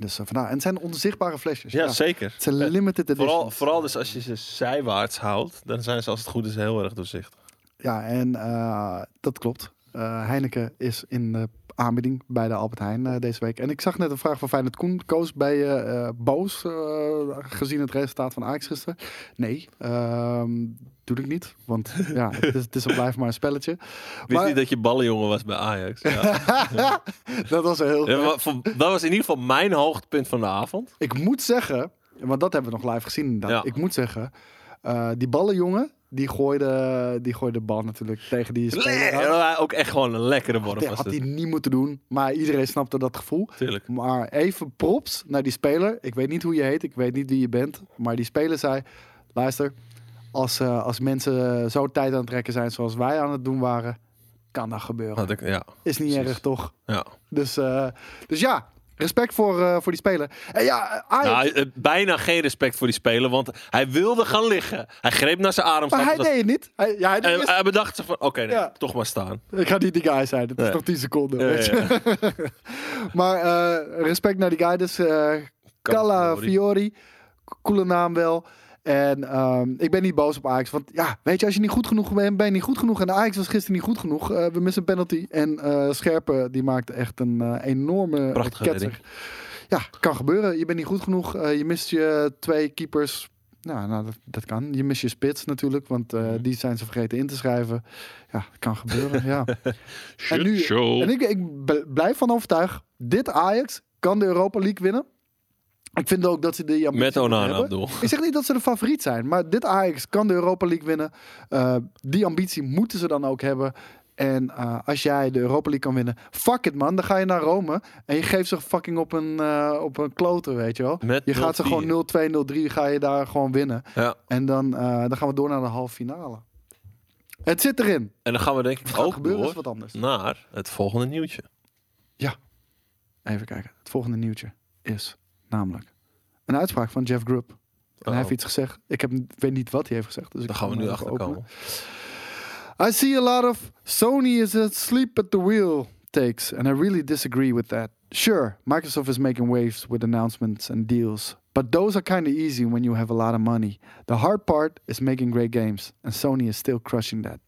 Dus eh, vandaar. En het zijn onzichtbare flesjes. Ja, zeker. Het zijn Eh, limited editions. Vooral, vooral dus als je ze zijwaarts houdt, dan zijn ze als het goed is heel erg doorzichtig. Ja, en eh, dat klopt. Eh, Heineken is in de aanbieding bij de Albert Heijn eh, deze week. En ik zag net een vraag van Feyenoord Koen. Koos bij je eh, boos gezien het resultaat van Ajax gisteren? Nee, ehm, doe ik niet. Want [laughs] ja, het is, het is en blijft maar een spelletje. Wist Maar- niet dat je ballenjongen was bij Ajax. [laughs] Ja. dat was heel Ja, voor- dat was in ieder geval mijn hoogtepunt van de avond. Ik moet zeggen, want dat hebben we nog live gezien inderdaad. Ja. Ik moet zeggen, die ballenjongen, die gooide, die gooide de bal natuurlijk tegen die speler. Ja, ook echt gewoon een lekkere worp Dat had hij niet moeten doen, maar iedereen snapte dat gevoel. Tuurlijk. Maar even props naar die speler. Ik weet niet hoe je heet, ik weet niet wie je bent. Maar die speler zei, luister, als, eh, als mensen zo tijd aan het trekken zijn zoals wij aan het doen waren, kan dat gebeuren. Had ik, ja, Is niet precies. erg, toch? ja. Dus, eh, dus ja, respect voor, eh, voor die speler. En ja, Ajax, Nou, eh, bijna geen respect voor die speler, want hij wilde gaan liggen. Hij greep naar zijn adem. maar hij deed het niet. Hij, ja, hij En bedacht zich van, oké, nee, Ja. toch maar staan. Ik ga niet die guy zijn. Het is nog 10 seconden. Ja, weet je. ja. [laughs] maar eh, respect naar die guy. Dus eh Calla Fiori. Coole naam wel. En ehm, ik ben niet boos op Ajax. Want ja, weet je, als je niet goed genoeg bent, ben je niet goed genoeg. En Ajax was gisteren niet goed genoeg. Eh, we missen een penalty. En eh Scherpe, die maakte echt een eh, enorme Prachtige ketser. Ja, kan gebeuren. Je bent niet goed genoeg. Je mist je twee keepers. Nou, nou dat, dat kan. Je mist je spits natuurlijk, want Mhm. die zijn ze vergeten in te schrijven. Ja, dat kan gebeuren, ja. [laughs] En nu-. En ik, ik blijf van overtuigd, dit Ajax kan de Europa League winnen. Ik vind ook dat ze de ambitie Met Onana, hebben. Ik zeg niet dat ze de favoriet zijn, maar dit Ajax kan de Europa League winnen. Eh, die ambitie moeten ze dan ook hebben. En eh, als jij de Europa League kan winnen, fuck it man, dan ga je naar Rome en je geeft ze fucking op een, eh op een klote, weet je wel. Met Je gaat ze 0-4. gewoon 0-2, 0-3, ga je daar gewoon winnen. Ja. En dan, dan gaan we door naar de halve finale. Het zit erin. En dan gaan we denk ik ook gebeuren door wat anders. naar het volgende nieuwtje. Even kijken. Het volgende nieuwtje is namelijk een uitspraak van Jeff Grubb. En hij Oh. heeft iets gezegd. Ik heb, weet niet wat hij heeft gezegd. Dus Daar gaan we nu achter komen. I see a lot of Sony is asleep at the wheel takes, and I really disagree with that. Sure, Microsoft is making waves with announcements and deals, but those are kind of easy when you have a lot of money. The hard part is making great games, and Sony is still crushing that.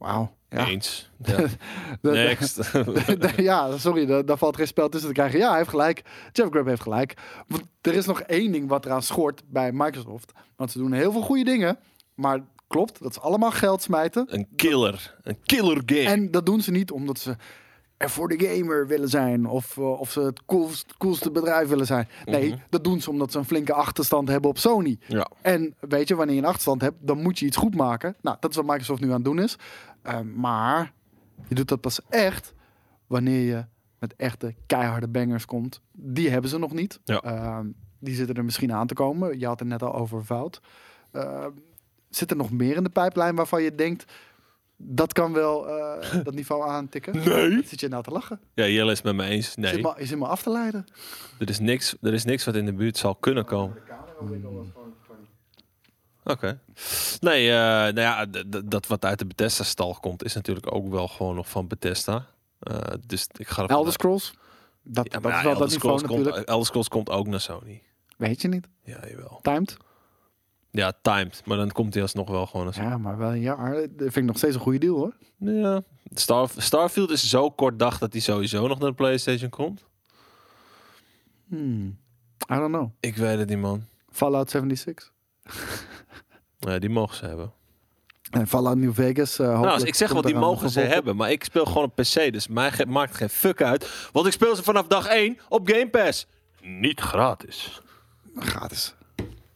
Wauw. Ja. Eens. [laughs] Ja. Next. [laughs] ja, sorry, daar, daar valt geen spel tussen te krijgen. Ja, hij heeft gelijk. Jeff Grubb heeft gelijk. Want er is nog één ding wat eraan schort bij Microsoft. Want ze doen heel veel goede dingen. Maar klopt, dat is allemaal geld smijten. een killer. Een killer game. En dat doen ze niet omdat ze er voor de gamer willen zijn. Of, eh, of ze het coolst, coolste bedrijf willen zijn. Nee, Mhm. dat doen ze omdat ze een flinke achterstand hebben op Sony. ja. En weet je, wanneer je een achterstand hebt, dan moet je iets goed maken. Nou, dat is wat Microsoft nu aan het doen is. Eh, maar Je doet dat pas echt wanneer je met echte keiharde bangers komt. Die hebben ze nog niet. Ja. Ehm, die zitten er misschien aan te komen. Je had het net al over Vout. Ehm, zit er nog meer in de pijplijn waarvan je denkt... dat kan wel eh, [laughs] dat niveau aantikken? Nee. Wat Zit je nou te lachen? Ja, Jelle is het met me eens. Nee, me, is het me af te leiden? er is, niks, er is niks wat in de buurt zal kunnen komen. Oké. Nee, eh, nou ja, dat wat uit de Bethesda-stal komt, is natuurlijk ook wel gewoon nog van Bethesda. Eh, dus ik ga Elder Scrolls? Dat, Ja, dat is ja, wel Elder dat niveau Scrolls komt, natuurlijk. Elder Scrolls komt ook naar Sony. Weet je niet. Ja, jawel. Timed? Ja, timed. Maar dan komt hij alsnog wel gewoon naar Sony. Ja, maar wel een jaar. Dat vind ik nog steeds een goede deal hoor. Ja. Star, Starfield is zo kort dag dat hij sowieso nog naar de PlayStation komt. Hmm. I don't know. Ik weet het niet, man. Fallout 76. [laughs] Nee, die mogen ze hebben. En Fallout New Vegas. eh Nou, hopelijk ik zeg wel, komt die mogen ze hebben. Maar ik speel gewoon op PC, dus mij ge- maakt geen fuck uit. Want ik speel ze vanaf dag 1 op Game Pass. Niet gratis. Gratis.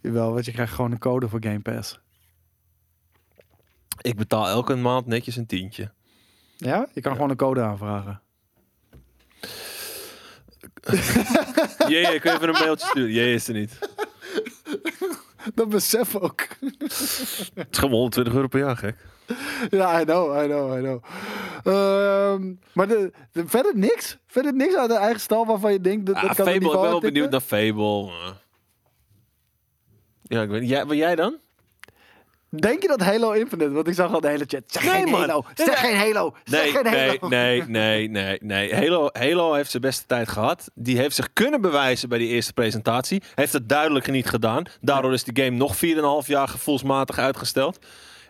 Jawel, want je krijgt gewoon een code voor Game Pass. Ik betaal elke maand netjes een tientje. Ja? Je kan gewoon een code aanvragen. [laughs] Jee, kun je even een mailtje sturen? Jee is er niet. Dat besef ook. Het is gewoon 120 euro per jaar, gek. ja, I know, I know, I know. Ehm, maar de, de- verder niks? Verder niks uit de eigen stal waarvan je denkt... Dat, Ah, dat kan Fable, ik ben wel benieuwd naar Fable. Ja, ik weet niet. Jij, wil jij dan? Denk je dat Halo Infinite? Want ik zag al de hele chat. Zeg Nee, geen man. Halo. Zeg nee. geen Halo. Zeg Nee, geen nee, Halo. nee, nee, nee, nee. Halo, Halo heeft zijn beste tijd gehad. Die heeft zich kunnen bewijzen bij die eerste presentatie. Heeft het duidelijk niet gedaan. Daardoor is die game nog 4,5 jaar gevoelsmatig uitgesteld.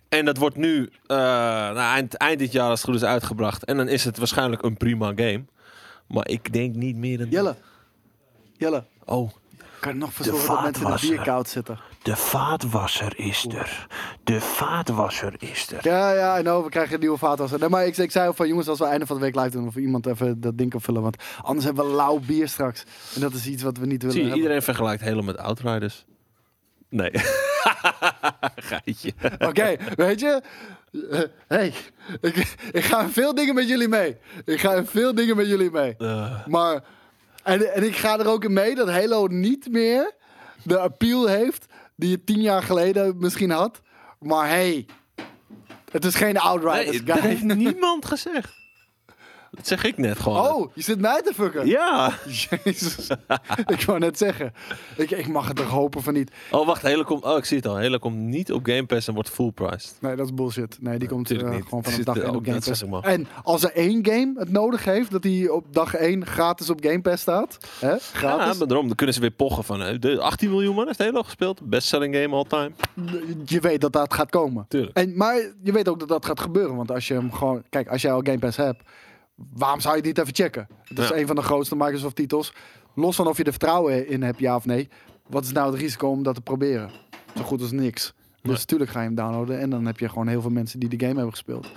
En dat wordt nu eh, nou, eind, eind dit jaar als het goed is uitgebracht. En dan is het waarschijnlijk een prima game. Maar ik denk niet meer dan... Jelle. Jelle. Oh, Kan je nog verzorgen dat mensen in de vaatwasser. bier koud zitten? De vaatwasser is er. De vaatwasser is er. Ja, ja, know, we krijgen een nieuwe vaatwasser. Nee, maar ik, ik zei ook van jongens, als we einde van de week live doen, of iemand even dat ding kan vullen. Want anders hebben we lauw bier straks. En dat is iets wat we niet willen zie je, hebben. iedereen vergelijkt Halo met Outriders. Nee. [laughs] Geitje. Oké, weet je? Hey, ik, ik ga veel dingen met jullie mee. Ik ga veel dingen met jullie mee. Eh, Maar, en, en ik ga er ook in mee dat Halo niet meer de appeal heeft die je tien jaar geleden misschien had. Maar hey, het is geen Outriders, nee, dat guy. heeft niemand gezegd. Dat zeg ik net gewoon. Oh, je zit mij te fucken. Ja. Jezus. [laughs] ik wou net zeggen. Ik, ik mag het toch hopen van niet. Oh, wacht. Hele komt... Oh, ik zie het al. Hele komt niet op Game Pass en wordt full priced. Nee, dat is bullshit. Nee, die komt eh, niet. gewoon vanaf zit dag er 1 op Game Pass. En als er één game het nodig heeft dat hij op dag 1 gratis op Game Pass staat. Hè? Ja, Gratis. maar daarom dan kunnen ze weer pochen van... eh, De 18 miljoen man heeft Halo gespeeld. Best-selling game all time. je weet dat dat gaat komen. Tuurlijk. En, maar je weet ook dat dat gaat gebeuren. Want als je hem gewoon... Kijk, als jij al Game Pass hebt... Waarom zou je het niet even checken? Het is een van de grootste Microsoft titels. Los van of je er vertrouwen in hebt, ja of nee. Wat is nou het risico om dat te proberen? Zo goed als niks. Dus Nee. natuurlijk ga je hem downloaden. En dan heb je gewoon heel veel mensen die de game hebben gespeeld.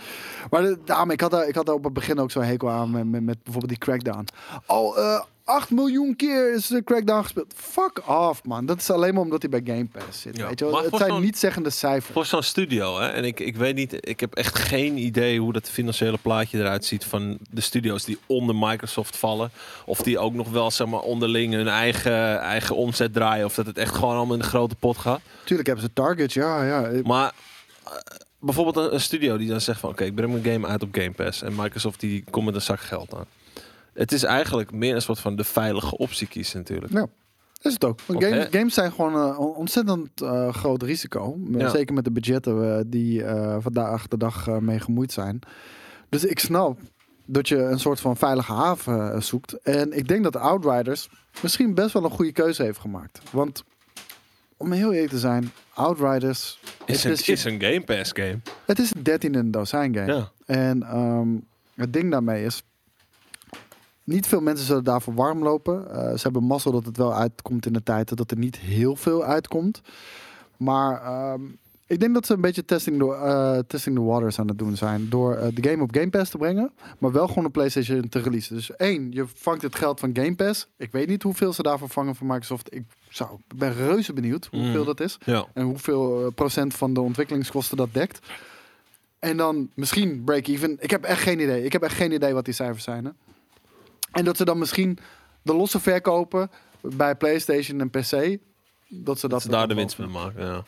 Maar de, daarom, ik had, daar, ik had daar op het begin ook zo'n hekel aan met, met, met bijvoorbeeld die Crackdown. Al eh 8 miljoen keer is de Crackdown gespeeld. Fuck off, man. Dat is alleen maar omdat hij bij Game Pass zit. Ja, Weet je wel? Het zijn niet zeggende cijfers. Voor zo'n studio, hè. En ik, ik weet niet... Ik heb echt geen idee hoe dat financiële plaatje eruit ziet... van de studio's die onder Microsoft vallen. Of die ook nog wel, zeg maar, onderling hun eigen, eigen omzet draaien. Of dat het echt gewoon allemaal in de grote pot gaat. Tuurlijk hebben ze targets, ja. ja. Maar eh, bijvoorbeeld een, een studio die dan zegt van... oké, ik breng mijn game uit op Game Pass. En Microsoft die komt met een zak geld aan. Het is eigenlijk meer een soort van de veilige optie kiezen natuurlijk. Ja, is het ook. Want games, zijn gewoon een ontzettend eh, groot risico. Ja. Zeker met de budgetten eh, die eh, vandaag de dag eh, mee gemoeid zijn. Dus ik snap dat je een soort van veilige haven eh, zoekt. En ik denk dat Outriders misschien best wel een goede keuze heeft gemaakt. Want om heel eerlijk te zijn, Outriders... Is het, een, is, is een Game Pass game. het is een 13 in een dozijn game. Ja. En ehm, het ding daarmee is. Niet veel mensen zullen daarvoor warm lopen. Eh, ze hebben mazzel dat het wel uitkomt in de tijd dat er niet heel veel uitkomt. Maar ehm, ik denk dat ze een beetje testing the, eh, testing the waters aan het doen zijn. Door eh, de game op Game Pass te brengen. Maar wel gewoon een PlayStation te releasen. Dus één, je vangt het geld van Game Pass. Ik weet niet hoeveel ze daarvoor vangen van Microsoft. Ik, zou, ik ben reuze benieuwd hoeveel Mm. dat is. Ja. En hoeveel procent van de ontwikkelingskosten dat dekt. En dan misschien break-even. Ik heb echt geen idee. Ik heb echt geen idee wat die cijfers zijn. Hè? En dat ze dan misschien de losse verkopen bij PlayStation en PC. Dat ze dat, Dat ze daar de winst mee maken, ja.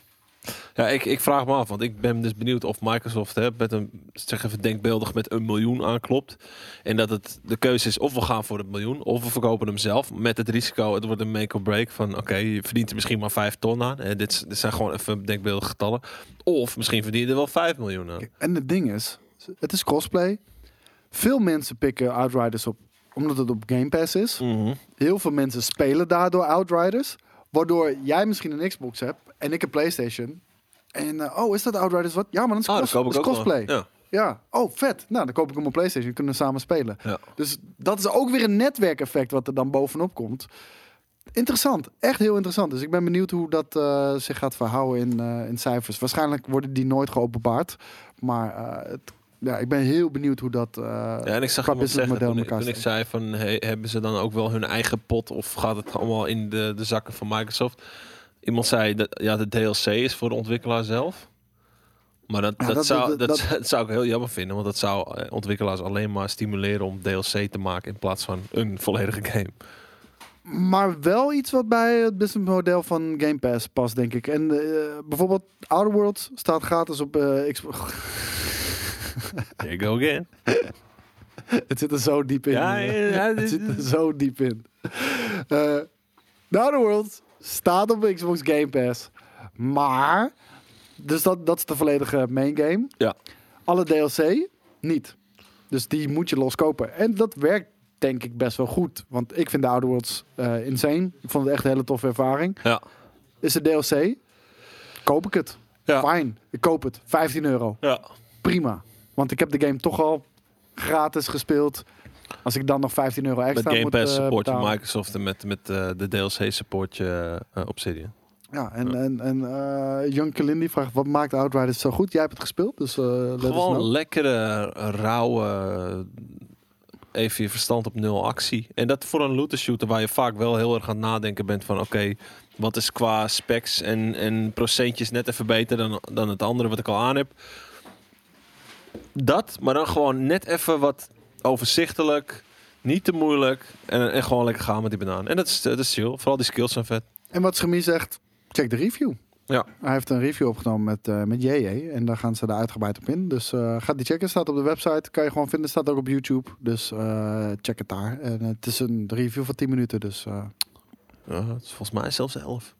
Ja, ik, ik vraag me af, want ik ben dus benieuwd of Microsoft hè, met een, zeg even denkbeeldig, met een miljoen aanklopt. En dat het de keuze is of we gaan voor het miljoen, of we verkopen hem zelf. Met het risico, het wordt een make or break van oké, je verdient er misschien maar 5 ton aan. Hè, dit, zijn gewoon even denkbeeldige getallen. Of misschien verdien je er wel 5 miljoen aan. En het ding is, het is crossplay. Veel mensen pikken Outriders op omdat het op Game Pass is. Mhm. Heel veel mensen spelen daardoor Outriders. Waardoor jij misschien een Xbox hebt en ik een PlayStation. En eh, oh, is dat Outriders wat? Ja, maar dan is, Ah, dat is wel. crossplay. Ja. Ja, oh vet. Nou, dan koop ik hem op PlayStation. Kunnen we samen spelen. Ja. Dus dat is ook weer een netwerkeffect wat er dan bovenop komt. Interessant, echt heel interessant. Dus ik ben benieuwd hoe dat eh, zich gaat verhouden in, eh, in cijfers. Waarschijnlijk worden die nooit geopenbaard. Maar het, ja, ik ben heel benieuwd hoe dat. eh, Ja, en ik zag qua zeggen businessmodel toen, ik- elkaar toen ik steekt. zei van, hey, hebben ze dan ook wel hun eigen pot of gaat het allemaal in de, de zakken van Microsoft? Iemand zei dat ja, de DLC is voor de ontwikkelaar zelf. Maar dat, Ja, dat, dat- zou, dat- dat, dat- dat [laughs] zou ik heel jammer vinden, want dat zou eh, ontwikkelaars alleen maar stimuleren om DLC te maken in plaats van een volledige game. Maar wel iets wat bij het businessmodel van Game Pass past, denk ik. En eh, bijvoorbeeld Outer Worlds staat gratis op Xbox. [laughs] There you go again. [laughs] het zit er zo diep in. Ja, ja, [laughs] het zit er zo diep in. Eh The Outer Worlds staat op Xbox Game Pass. Maar, dus dat, dat is de volledige main game. Ja. Alle DLC niet. Dus die moet je loskopen. En dat werkt denk ik best wel goed. Want ik vind de Outer Worlds eh, insane. Ik vond het echt een hele toffe ervaring. Ja. Is het DLC? Koop ik het. Ja. Fijn. Ik koop het. 15 euro. Ja. Prima. Want ik heb de game toch al gratis gespeeld. Als ik dan nog 15 euro Met extra Game moet Pass eh, support je betalen. Microsoft en met, met eh, de DLC support je eh, Obsidian. Ja, en, en, en eh Jan Kalindi vraagt, wat maakt Outriders zo goed? Jij hebt het gespeeld, dus Gewoon lekkere, rauwe, even je verstand op nul actie. En dat voor een looter shooter waar je vaak wel heel erg aan het nadenken bent van oké, wat is qua specs en, en procentjes net even beter dan, dan het andere wat ik al aan heb. Dat, maar dan gewoon net even wat overzichtelijk, niet te moeilijk en, en gewoon lekker gaan met die banaan. En dat is, dat is chill, vooral die skills zijn vet. En wat Schemie zegt, check de review. Ja. Hij heeft een review opgenomen met, eh met JJ en daar gaan ze er uitgebreid op in. Dus eh ga die checken, staat op de website, kan je gewoon vinden, staat ook op YouTube. Dus eh, check het daar. En het is een review van 10 minuten, dus Ja, het is volgens mij zelfs 11.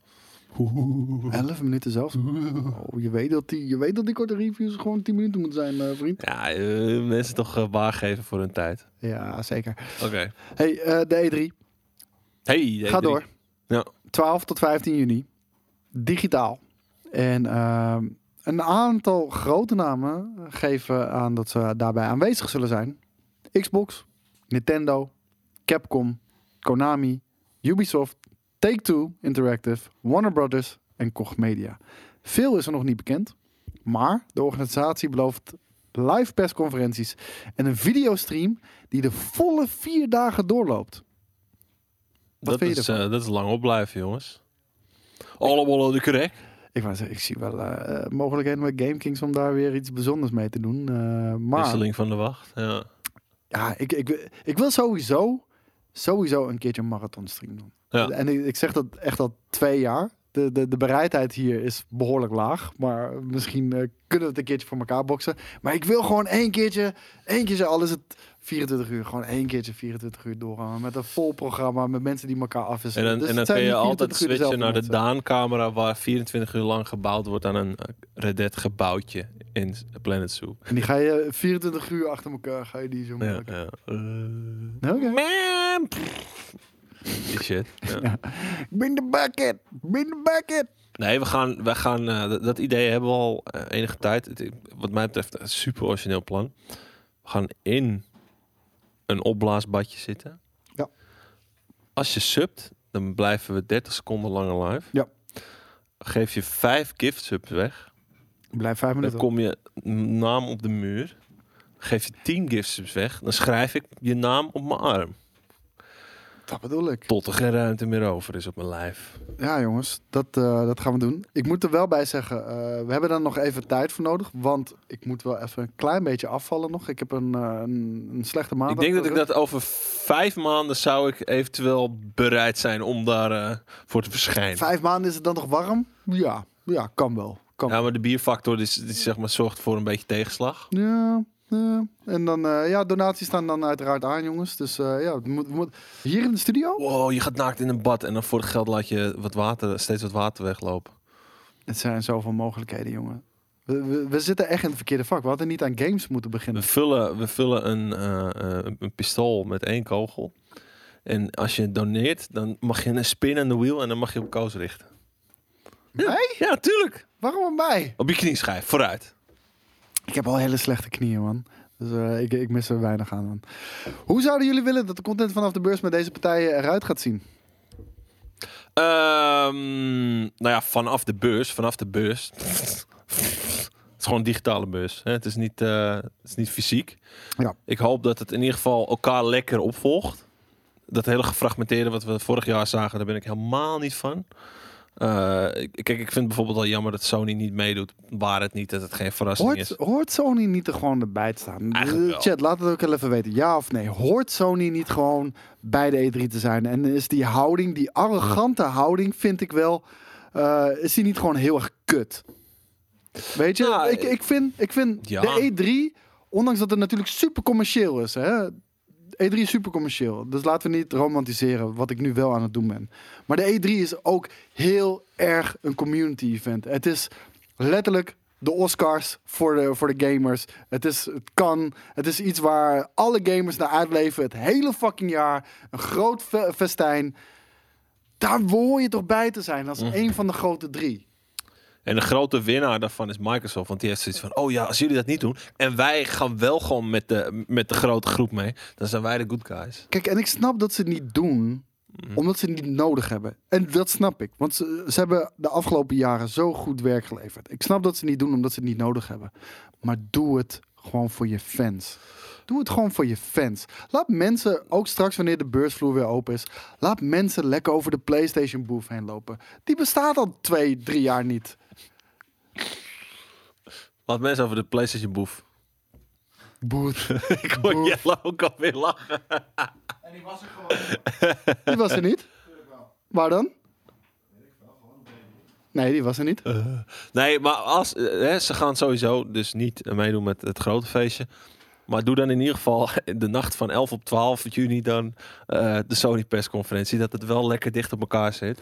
11 minuten zelfs. Oh, je, weet dat die, je weet dat die korte reviews gewoon 10 minuten moeten zijn, eh, vriend. Ja, eh, mensen toch uh, waargeven voor hun tijd. Ja, zeker. Oké. Hey, de E3. Hey, Ga D3. door. Ja. 12 tot 15 juni. Digitaal. En ehm, een aantal grote namen geven aan dat ze daarbij aanwezig zullen zijn. Xbox, Nintendo, Capcom, Konami, Ubisoft, Take-Two Interactive, Warner Brothers en Koch Media. Veel is er nog niet bekend, maar de organisatie belooft live persconferenties en een videostream die de volle vier dagen doorloopt. Wat Dat is, eh, dat is lang opblijven, jongens. Allemaal de correct. Ik, zeggen, ik zie wel eh, mogelijkheden met GameKings om daar weer iets bijzonders mee te doen. eh, maar Wisseling van de wacht. Ja. ja, ik, ik, ik wil sowieso, sowieso een keertje een marathon stream doen. Ja. En ik, ik zeg dat echt al twee jaar. De, de, de bereidheid hier is behoorlijk laag. Maar misschien eh, kunnen we het een keertje voor elkaar boksen. Maar ik wil gewoon één keertje, één keertje, al is het 24 uur, gewoon één keertje 24 uur doorgaan. Met een vol programma, met mensen die elkaar En afwisselen. dan, Dus en dan kun je altijd 24 uur switchen naar de. Daan-camera waar 24 uur lang gebouwd wordt aan een eh, Red Dead gebouwtje in Planet Zoo. En die ga je 24 uur achter elkaar, ga je die zo Ja, maken. ja. Eh, Oké. Man! Die shit. Ja. Bin the bucket! Bin the bucket! Nee, we gaan, we gaan eh, dat, dat idee hebben we al eh, enige tijd. Het- wat mij betreft een super origineel plan. We gaan in een opblaasbadje zitten. Ja. Als je subt, dan blijven we 30 seconden langer live. Ja. Geef je vijf gift subs weg. Blijf vijf Dan minuten. kom je naam op de muur. Geef je 10 gift subs weg. Dan schrijf ik je naam op mijn arm. Dat bedoel ik. Tot er geen ruimte meer over is op mijn lijf. Ja, jongens, dat, eh, dat gaan we doen. Ik moet er wel bij zeggen, eh, we hebben daar nog even tijd voor nodig. Want ik moet wel even een klein beetje afvallen nog. Ik heb een, eh, een, een slechte maand. Ik denk dat ik dat over vijf maanden zou ik eventueel bereid zijn om daar voor te verschijnen. Vijf maanden is het dan nog warm? Ja, ja kan wel. Kan Ja, maar de bierfactor die, die zeg maar, zorgt voor een beetje tegenslag. Ja. En dan, eh, ja, donaties staan dan uiteraard aan, jongens. Dus eh, ja, moet, moet- hier in de studio? Wow, je gaat naakt in een bad en dan voor het geld laat je wat water, steeds wat water weglopen. Het zijn zoveel mogelijkheden, jongen. We, we, we zitten echt in het verkeerde vak. We hadden niet aan games moeten beginnen. We vullen, we vullen een, eh, eh, een pistool met één kogel. En als je doneert, dan mag je een spin aan de wheel en dan mag je op koos richten. Mij? Ja, tuurlijk. Waarom op mij? Op je knieschijf, vooruit. Ik heb al hele slechte knieën, man. Dus eh, ik, ik mis er weinig aan, man. Hoe zouden jullie willen dat de content vanaf de beurs met deze partijen eruit gaat zien? Ehm, nou ja, vanaf de beurs, vanaf de beurs. het is gewoon een digitale beurs. Hè? Het, is niet, eh, het is niet fysiek. Ja. Ik hoop dat het in ieder geval elkaar lekker opvolgt. Dat hele gefragmenteerde wat we vorig jaar zagen, daar ben ik helemaal niet van. Eh, ik- kijk, ik vind bijvoorbeeld al jammer dat Sony niet meedoet. Waar het niet dat het geen verrassing Hoort, is. hoort Sony niet er gewoon erbij te staan? Eh. Chat, laat het ook wel even weten. Ja of nee? Hoort Sony niet gewoon bij de E3 te zijn? En is die houding, die arrogante houding, vind ik wel... eh, is die niet gewoon heel erg kut? Weet je, Nou, ik, ik vind, ik vind ja. de E3, ondanks dat het natuurlijk super commercieel is... Hè, E3 is super commercieel. Dus laten we niet romantiseren wat ik nu wel aan het doen ben. Maar de E3 is ook heel erg een community event. Het is letterlijk de Oscars voor de, voor de gamers. Het, is, het kan. Het is iets waar alle gamers naar uitleven. Het hele fucking jaar. Een groot fe- festijn. Daar hoor je toch bij te zijn als een van de grote drie. En de grote winnaar daarvan is Microsoft. Want die heeft zoiets van: oh ja, als jullie dat niet doen. En wij gaan wel gewoon met de, met de grote groep mee. Dan zijn wij de good guys. Kijk, en ik snap dat ze het niet doen, omdat ze het niet nodig hebben. En dat snap ik, want ze, ze hebben de afgelopen jaren zo goed werk geleverd. Ik snap dat ze het niet doen omdat ze het niet nodig hebben. Maar doe het gewoon voor je fans. Doe het gewoon voor je fans. Laat mensen, ook straks wanneer de beursvloer weer open is, laat mensen lekker over de PlayStation booth heen lopen. Die bestaat al twee, drie jaar niet. Laat mensen over de PlayStation boef. Booth. [laughs] Ik hoor Jelle ook alweer lachen. En die was er gewoon. Die was er niet. Waar dan? Nee, die was er niet. Nee, maar als, eh, hè, ze gaan sowieso dus niet eh, meedoen met het grote feestje. Maar doe dan in ieder geval [laughs] de nacht van 11 op 12 juni dan eh, de Sony persconferentie. Dat het wel lekker dicht op elkaar zit.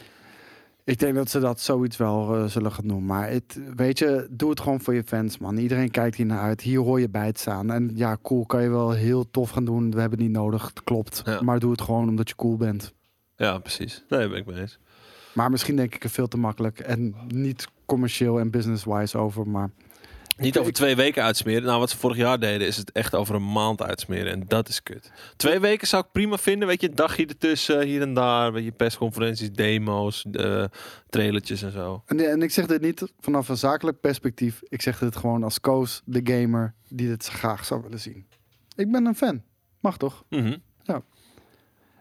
Ik denk dat ze dat zoiets wel eh, zullen gaan doen. Maar het, weet je, doe het gewoon voor je fans, man. Iedereen kijkt hier naar uit. Hier hoor je bij het staan. En ja, cool, kan je wel heel tof gaan doen. We hebben het niet nodig, het klopt. Ja. Maar doe het gewoon omdat je cool bent. Ja, precies. Nee, daar ben ik mee eens. Maar misschien denk ik er veel te makkelijk. En niet commercieel en business-wise over. Maar Niet over twee weken uitsmeren. Nou, wat ze vorig jaar deden, is het echt over een maand uitsmeren. En dat is kut. Twee weken zou ik prima vinden. Weet je, een dagje ertussen, hier en daar. Weet je, persconferenties, demo's, eh trailertjes en zo. en, en ik zeg dit niet vanaf een zakelijk perspectief. Ik zeg dit gewoon als Koos, de gamer, die dit graag zou willen zien. Ik ben een fan. Mag toch? Mhm.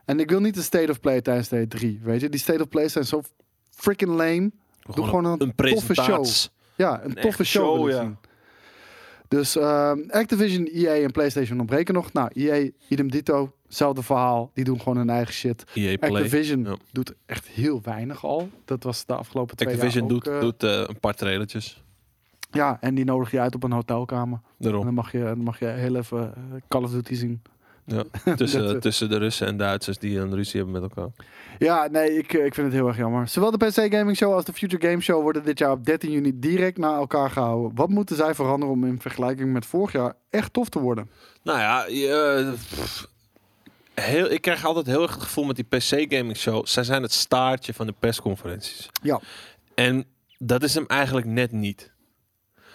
En ik wil niet de State of Play tijdens de E3. Weet je, die State of Play zijn zo freaking lame. Doe gewoon een, toffe show. Ja, een, Een toffe show, show, ja. zien. Dus ehm, Activision, EA en PlayStation ontbreken nog. Nou, EA, idem dito, hetzelfde verhaal. Die doen gewoon hun eigen shit. EA Play. Activision Ja. doet echt heel weinig al. Dat was de afgelopen twee Activision jaar ook, doet, eh, doet eh, een paar trailertjes. Ja, en die nodig je uit op een hotelkamer. En Daarom. dan mag je, dan mag je heel even eh, Call of Duty zien. Ja. [laughs] Tussen, eh, tussen de Russen en Duitsers die een ruzie hebben met elkaar. Ja, nee, ik, eh, ik vind het heel erg jammer. Zowel de PC Gaming Show als de Future Game Show worden dit jaar op 13 juni direct na elkaar gehouden. Wat moeten zij veranderen om in vergelijking met vorig jaar echt tof te worden? Nou ja, je, eh, pff, heel, ik krijg altijd heel erg het gevoel met die PC Gaming Show. Zij zijn het staartje van de persconferenties. Ja. En dat is hem eigenlijk net niet.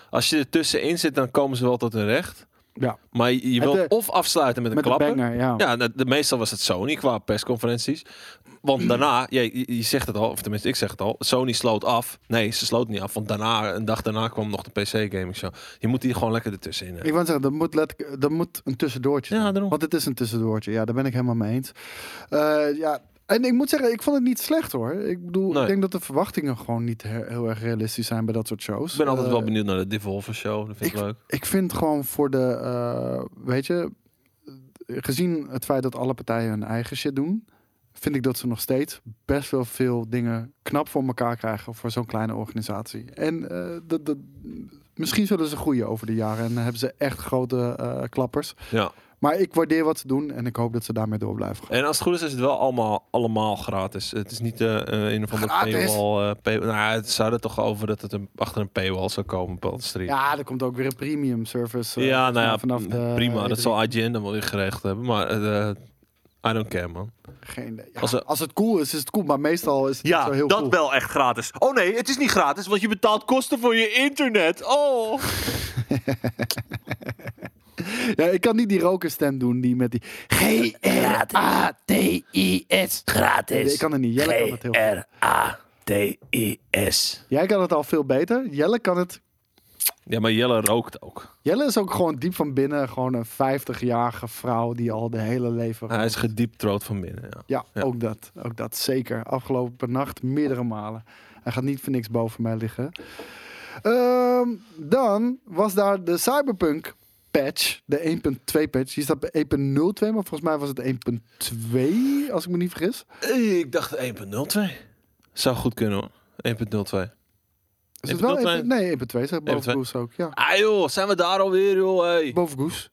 Als je er tussenin zit, dan komen ze wel tot hun recht. Ja, Maar je, je wilt of afsluiten met een banger, ja. Ja, de, de- meestal was het Sony qua persconferenties. Want daarna, [clears throat] je, je zegt het al, of tenminste ik zeg het al, Sony sloot af. Nee, ze sloot niet af, want daarna, een dag daarna kwam nog de PC Gaming Show. Je moet die gewoon lekker ertussenin hebben. Ik wou zeggen, dat moet, let, dat moet een tussendoortje Ja, zijn. daarom. Want het is een tussendoortje. Ja, daar ben ik helemaal mee eens. Eh, ja, en ik moet zeggen, ik vond het niet slecht hoor. Ik bedoel, Nee. ik denk dat de verwachtingen gewoon niet he- heel erg realistisch zijn bij dat soort shows. Ik ben altijd Eh, wel benieuwd naar de Devolver Show, dat vind ik, leuk. Ik vind gewoon voor de, eh, weet je, eh, gezien het feit dat alle partijen hun eigen shit doen, vind ik dat ze nog steeds best wel veel dingen knap voor elkaar krijgen voor zo'n kleine organisatie. En eh, dat, dat, misschien zullen ze groeien over de jaren en hebben ze echt grote eh, klappers. Ja. Maar ik waardeer wat ze doen en ik hoop dat ze daarmee door blijven gaan. En als het goed is, is het wel allemaal, allemaal gratis. Het is niet eh, een of andere paywall. pay, nou, het zou er toch over dat het een, achter een paywall zou komen op de stream. Ja, er komt ook weer een premium service. Ja, nou ja, vanaf de prima. Dat E3. zal IGN dan wel weer geregeld hebben. Maar I don't care, man. Geen. Ja, Als als, er- het cool is, is het cool. Maar meestal is het niet zo heel cool. wel echt gratis. Oh nee, het is niet gratis, want je betaalt kosten voor je internet. Oh. [laughs] Ja, ik kan niet die rokerstem doen die met die G-R-A-T-I-S. Gratis. Ik kan het niet. Jelle kan het heel goed. G-R-A-T-I-S. Jij kan het al veel beter. Jelle kan het. Ja, maar Jelle rookt ook. Jelle is ook gewoon diep van binnen gewoon een 50-jarige vrouw die al de hele leven. Hij is gedieptrood van binnen. Ja. ja, Ja. ook dat. Ook dat zeker. Afgelopen nacht meerdere malen. Hij gaat niet voor niks boven mij liggen. Ehm, dan was daar de Cyberpunk patch, de 1.2 patch. Die staat bij 1.02, maar volgens mij was het 1.2, als ik me niet vergis. Ik dacht 1.02. Zou goed kunnen hoor. 1.02. Is het wel 1.02? 1.2? Nee, 1.2 zegt boven 1.2. Goose ook. Ja, Ah joh, zijn we daar alweer joh. Hey. boven Goose.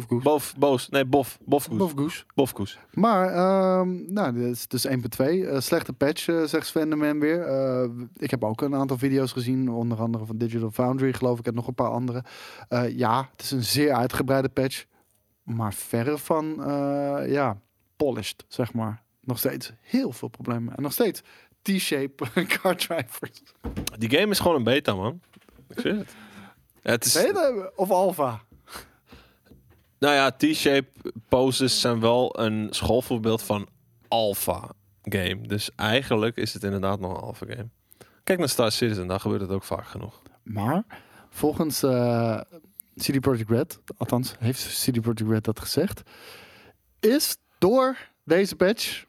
Goose. Bof, boos. Nee, bof. Bofkoes. Goose. Bofkoes. Maar, ehm, nou, dit is dus 1.2. Eh, slechte patch, eh, zegt Svendeman weer. Eh, ik heb ook een aantal video's gezien, onder andere van Digital Foundry, geloof ik, en nog een paar andere. Eh, ja, het is een zeer uitgebreide patch, maar verre van, eh, ja, polished, zeg maar. Nog steeds heel veel problemen. En nog steeds T-shape [laughs] car drivers. Die game is gewoon een beta man. Ik zeg het. Ja, het is, Beta of alpha? Nou ja, T-shape poses zijn wel een schoolvoorbeeld van alpha game. Dus eigenlijk is het inderdaad nog een alpha game. Kijk naar Star Citizen, daar gebeurt het ook vaak genoeg. Maar volgens eh CD Projekt Red, althans heeft CD Projekt Red dat gezegd, is door deze patch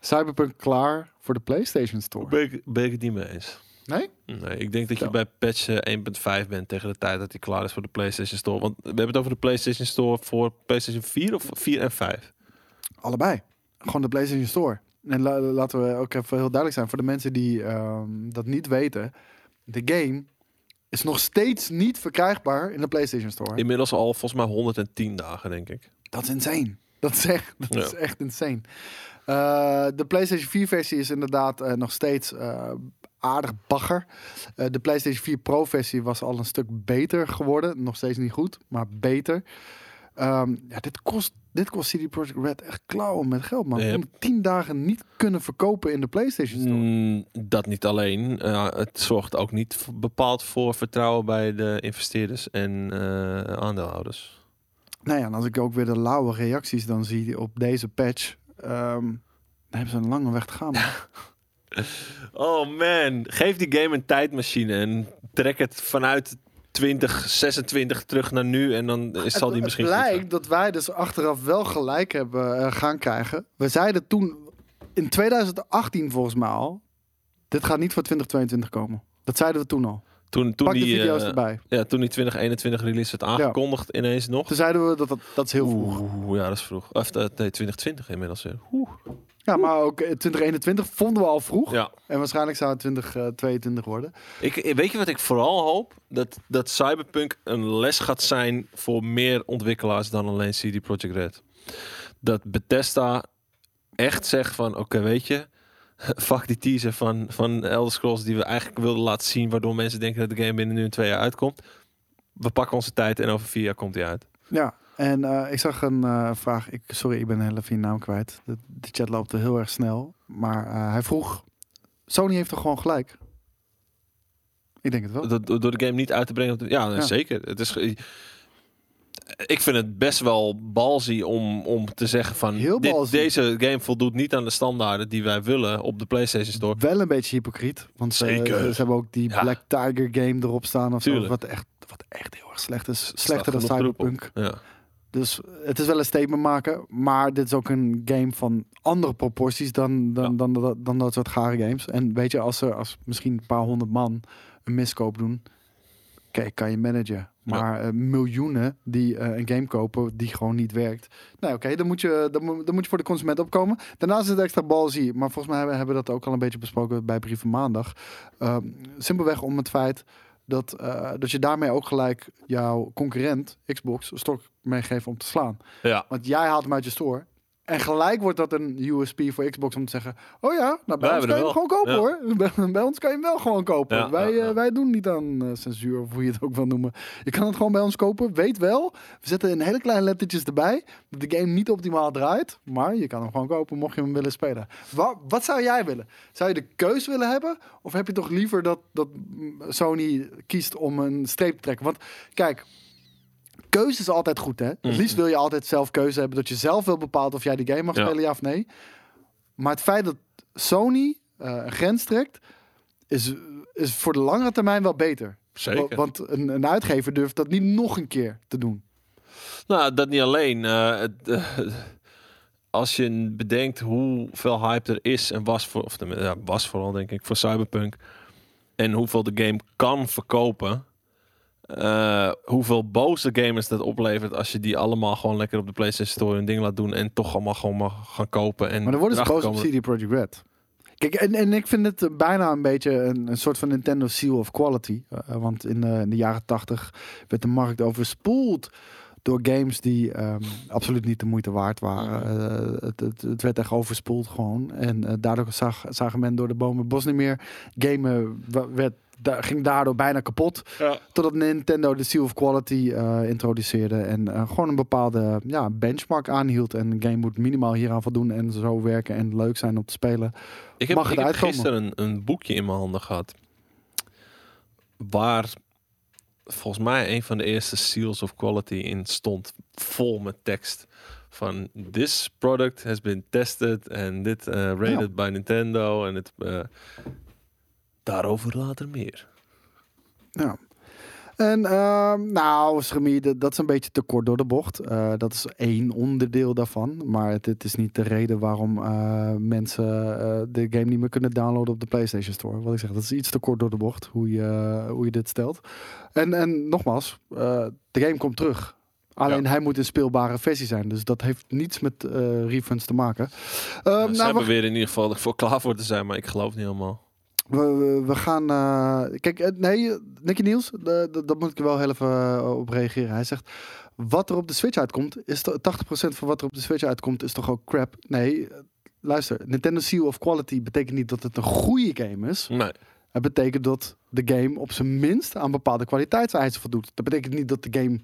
Cyberpunk klaar voor de PlayStation Store. Ben ik, ben ik het niet mee eens. Nee? Nee, ik denk dat je bij patch eh, 1.5 bent tegen de tijd dat hij klaar is voor de PlayStation Store. Want we hebben het over de PlayStation Store voor PlayStation 4 of 4 en 5. Allebei. Gewoon de PlayStation Store. En la- laten we ook even heel duidelijk zijn voor de mensen die ehm, dat niet weten. De game is nog steeds niet verkrijgbaar in de PlayStation Store. Inmiddels al volgens mij 110 dagen, denk ik. Dat is insane. Dat is echt, dat Ja. is echt insane. Eh, de PlayStation 4 versie is inderdaad eh, nog steeds eh, aardig bagger. Eh, de PlayStation 4 Pro versie was al een stuk beter geworden. Nog steeds niet goed, maar beter. Ehm, ja, dit kost, dit kost CD Projekt Red echt klauwen met geld, man. Yep. Om 10 dagen niet kunnen verkopen in de PlayStation Store. Mm, dat niet alleen. Eh, het zorgt ook niet bepaald voor vertrouwen bij de investeerders en eh, aandeelhouders. Nou ja, en als ik ook weer de lauwe reacties dan zie op deze patch, ehm, dan hebben ze een lange weg te gaan. [laughs] Oh man, geef die game een tijdmachine en trek het vanuit 2026 terug naar nu en dan is, zal die misschien het blijkt dat wij dus achteraf wel gelijk hebben eh, gaan krijgen. We zeiden toen in 2018 volgens mij al, dit gaat niet voor 2022 komen. Dat zeiden we toen al. Toen, toen, Pak de die, video's eh, erbij. ja, toen die 2021 release werd aangekondigd ineens nog. Toen zeiden we dat dat, dat is heel vroeg. Oeh, ja, dat is vroeg. Of nee, 2020 inmiddels. weer. Oeh. Ja, maar ook eh, 2021 vonden we al vroeg. Ja. En waarschijnlijk zou het 2022 worden. Ik, eh, weet je wat ik vooral hoop? Dat, dat Cyberpunk een les gaat zijn voor meer ontwikkelaars dan alleen CD Projekt Red. Dat Bethesda echt zegt van, oké, weet je, [laughs] fuck die teaser van, van Elder Scrolls die we eigenlijk wilden laten zien, waardoor mensen denken dat de game binnen nu in twee jaar uitkomt. We pakken onze tijd en over vier jaar komt hij uit. Ja, en eh, ik zag een eh, vraag. Ik, sorry, ik ben heel even je naam kwijt. De, de chat loopt er heel erg snel. Maar eh, hij vroeg, Sony heeft toch gewoon gelijk? Ik denk het wel. Door, door de game niet uit te brengen. Ja, Ja. zeker. Het is, ik vind het best wel balzy om, om te zeggen van Heel dit, deze game voldoet niet aan de standaarden die wij willen op de PlayStation Store. Wel een beetje hypocriet. Want ze, Zeker. ze hebben ook die Ja. Black Tiger game erop staan. Of zo, wat, echt, wat echt heel erg slecht is. Slechter dan. Cyberpunk. Ja. Dus het is wel een statement maken. Maar dit is ook een game van andere proporties dan, dan, Ja. dan, dan, dan dat soort gare games. En weet je, als er als misschien een paar honderd man een miskoop doen. Kijk, kan je managen. Maar eh, miljoenen die eh, een game kopen die gewoon niet werkt. Nou oké, dan, moet je, dan, moet- dan moet je voor de consument opkomen. Daarnaast is het extra balzie. Maar volgens mij hebben, hebben we dat ook al een beetje besproken bij Brieven Maandag. Ehm, simpelweg om het feit dat, eh, dat je daarmee ook gelijk jouw concurrent, Xbox, een stok meegeeft om te slaan. ja. Want jij haalt hem uit je store. En gelijk wordt dat een USP voor Xbox om te zeggen: Oh ja, nou, bij Wij ons kan je hem gewoon kopen Ja. hoor. [laughs] Bij, bij ons kan je hem wel gewoon kopen. Ja, wij, ja, eh, wij doen niet aan eh, censuur of hoe je het ook wil noemen. Je kan het gewoon bij ons kopen. Weet wel, we zetten een hele kleine lettertjes erbij. Dat de game niet optimaal draait. Maar je kan hem gewoon kopen mocht je hem willen spelen. Wa- wat zou jij willen? Zou je de keus willen hebben? Of heb je toch liever dat, dat mm, Sony kiest om een streep te trekken? Want kijk. Keuze is altijd goed, hè? Het Mhm. liefst wil je altijd zelf keuze hebben. Dat je zelf wil bepaalt of jij die game mag Ja. spelen, ja of nee. Maar het feit dat Sony eh, een grens trekt, is, is voor de langere termijn wel beter. Zeker. Wa- Want een, een uitgever durft dat niet nog een keer te doen. Nou, dat niet alleen. eh, het, eh, als je bedenkt hoeveel hype er is en was voor, of ja, was vooral denk ik voor Cyberpunk en hoeveel de game kan verkopen, eh, hoeveel boze gamers dat oplevert als je die allemaal gewoon lekker op de PlayStation Store hun ding laat doen en toch allemaal gewoon mag gaan kopen. En Maar dan worden ze erachter boos op CD Projekt Red. Kijk, en, en ik vind het bijna een beetje een, een soort van Nintendo seal of quality. Eh, eh, want in, in de jaren tachtig werd de markt overspoeld door games die ehm, absoluut niet de moeite waard waren. Eh, het, het, het werd echt overspoeld gewoon. En daardoor zag, zagen men door de bomen het bos niet meer. Gamen werd, da- ging daardoor bijna kapot. Ja. Totdat Nintendo de seal of quality eh, introduceerde. En eh, gewoon een bepaalde ja, benchmark aanhield. En een game moet minimaal hieraan voldoen. En zo werken en leuk zijn om te spelen. Ik heb, Mag het ik heb uitkomen? gisteren een, een boekje in mijn handen gehad. Waar volgens mij een van de eerste seals of quality in stond. Vol met tekst. Van this product has been tested. En dit eh, rated Ja. by Nintendo. En het, daarover later meer. Ja. En ehm, nou, Schremie, dat, dat is een beetje te kort door de bocht. Eh, dat is één onderdeel daarvan. Maar het, het is niet de reden waarom eh, mensen eh, de game niet meer kunnen downloaden op de PlayStation Store. Wat ik zeg, dat is iets te kort door de bocht, hoe je, hoe je dit stelt. En, en nogmaals, de game komt terug. Alleen hij moet een speelbare versie zijn. Dus dat heeft niets met refunds te maken. Ehm, ze nou, hebben we, weer in ieder geval er voor klaar voor te zijn. Maar ik geloof niet helemaal. We, gaan. eh, kijk, eh, nee, Nicky Niels, de- daar moet ik wel heel even eh, op reageren. Hij zegt. Wat er op de Switch uitkomt, is to- 80% van wat er op de Switch uitkomt, is toch ook crap? Nee, eh, luister. Nintendo Seal of Quality betekent niet dat het een goede game is. Nee. Het betekent dat de game op zijn minst aan bepaalde kwaliteitseisen voldoet. Dat betekent niet dat de game eh,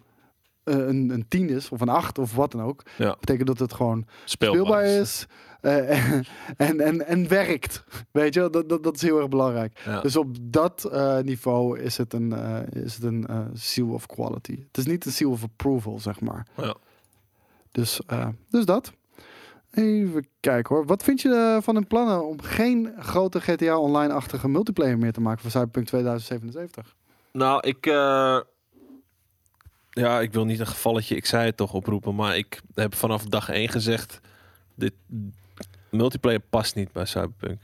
een, een 10 is of een 8 of wat dan ook. Ja. Betekent dat het gewoon Speelbaar, speelbaar is eh, [laughs] en, en, en werkt. Weet je, dat, dat, dat is heel erg belangrijk. Ja. Dus op dat eh, niveau is het een, eh, is het een eh, seal of quality. Het is niet een seal of approval, zeg maar. Ja. Dus, eh, dus dat. Even kijken hoor. Wat vind je eh, van hun plannen om geen grote GTA Online-achtige multiplayer meer te maken voor Cyberpunk 2077? Nou, ik. Ja, ik wil niet een gevalletje, ik zei het toch oproepen. Maar ik heb vanaf dag 1 gezegd. Dit multiplayer past niet bij Cyberpunk.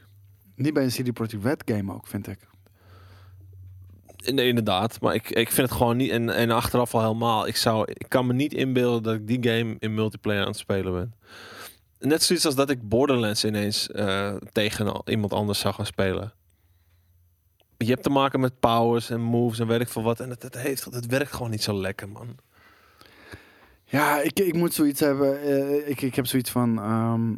Niet bij een CD Projekt Red game ook, vind ik. Nee, inderdaad. Maar ik, ik vind het gewoon niet. En, en achteraf al helemaal. Ik, zou, ik kan me niet inbeelden dat ik die game in multiplayer aan het spelen ben. Net zoiets als dat ik Borderlands ineens eh, tegen iemand anders zou gaan spelen. Je hebt te maken met powers en moves en weet ik veel wat. En het, het, heeft, het werkt gewoon niet zo lekker, man. Ja, ik, ik moet zoiets hebben. eh, ik, ik heb zoiets van. ehm,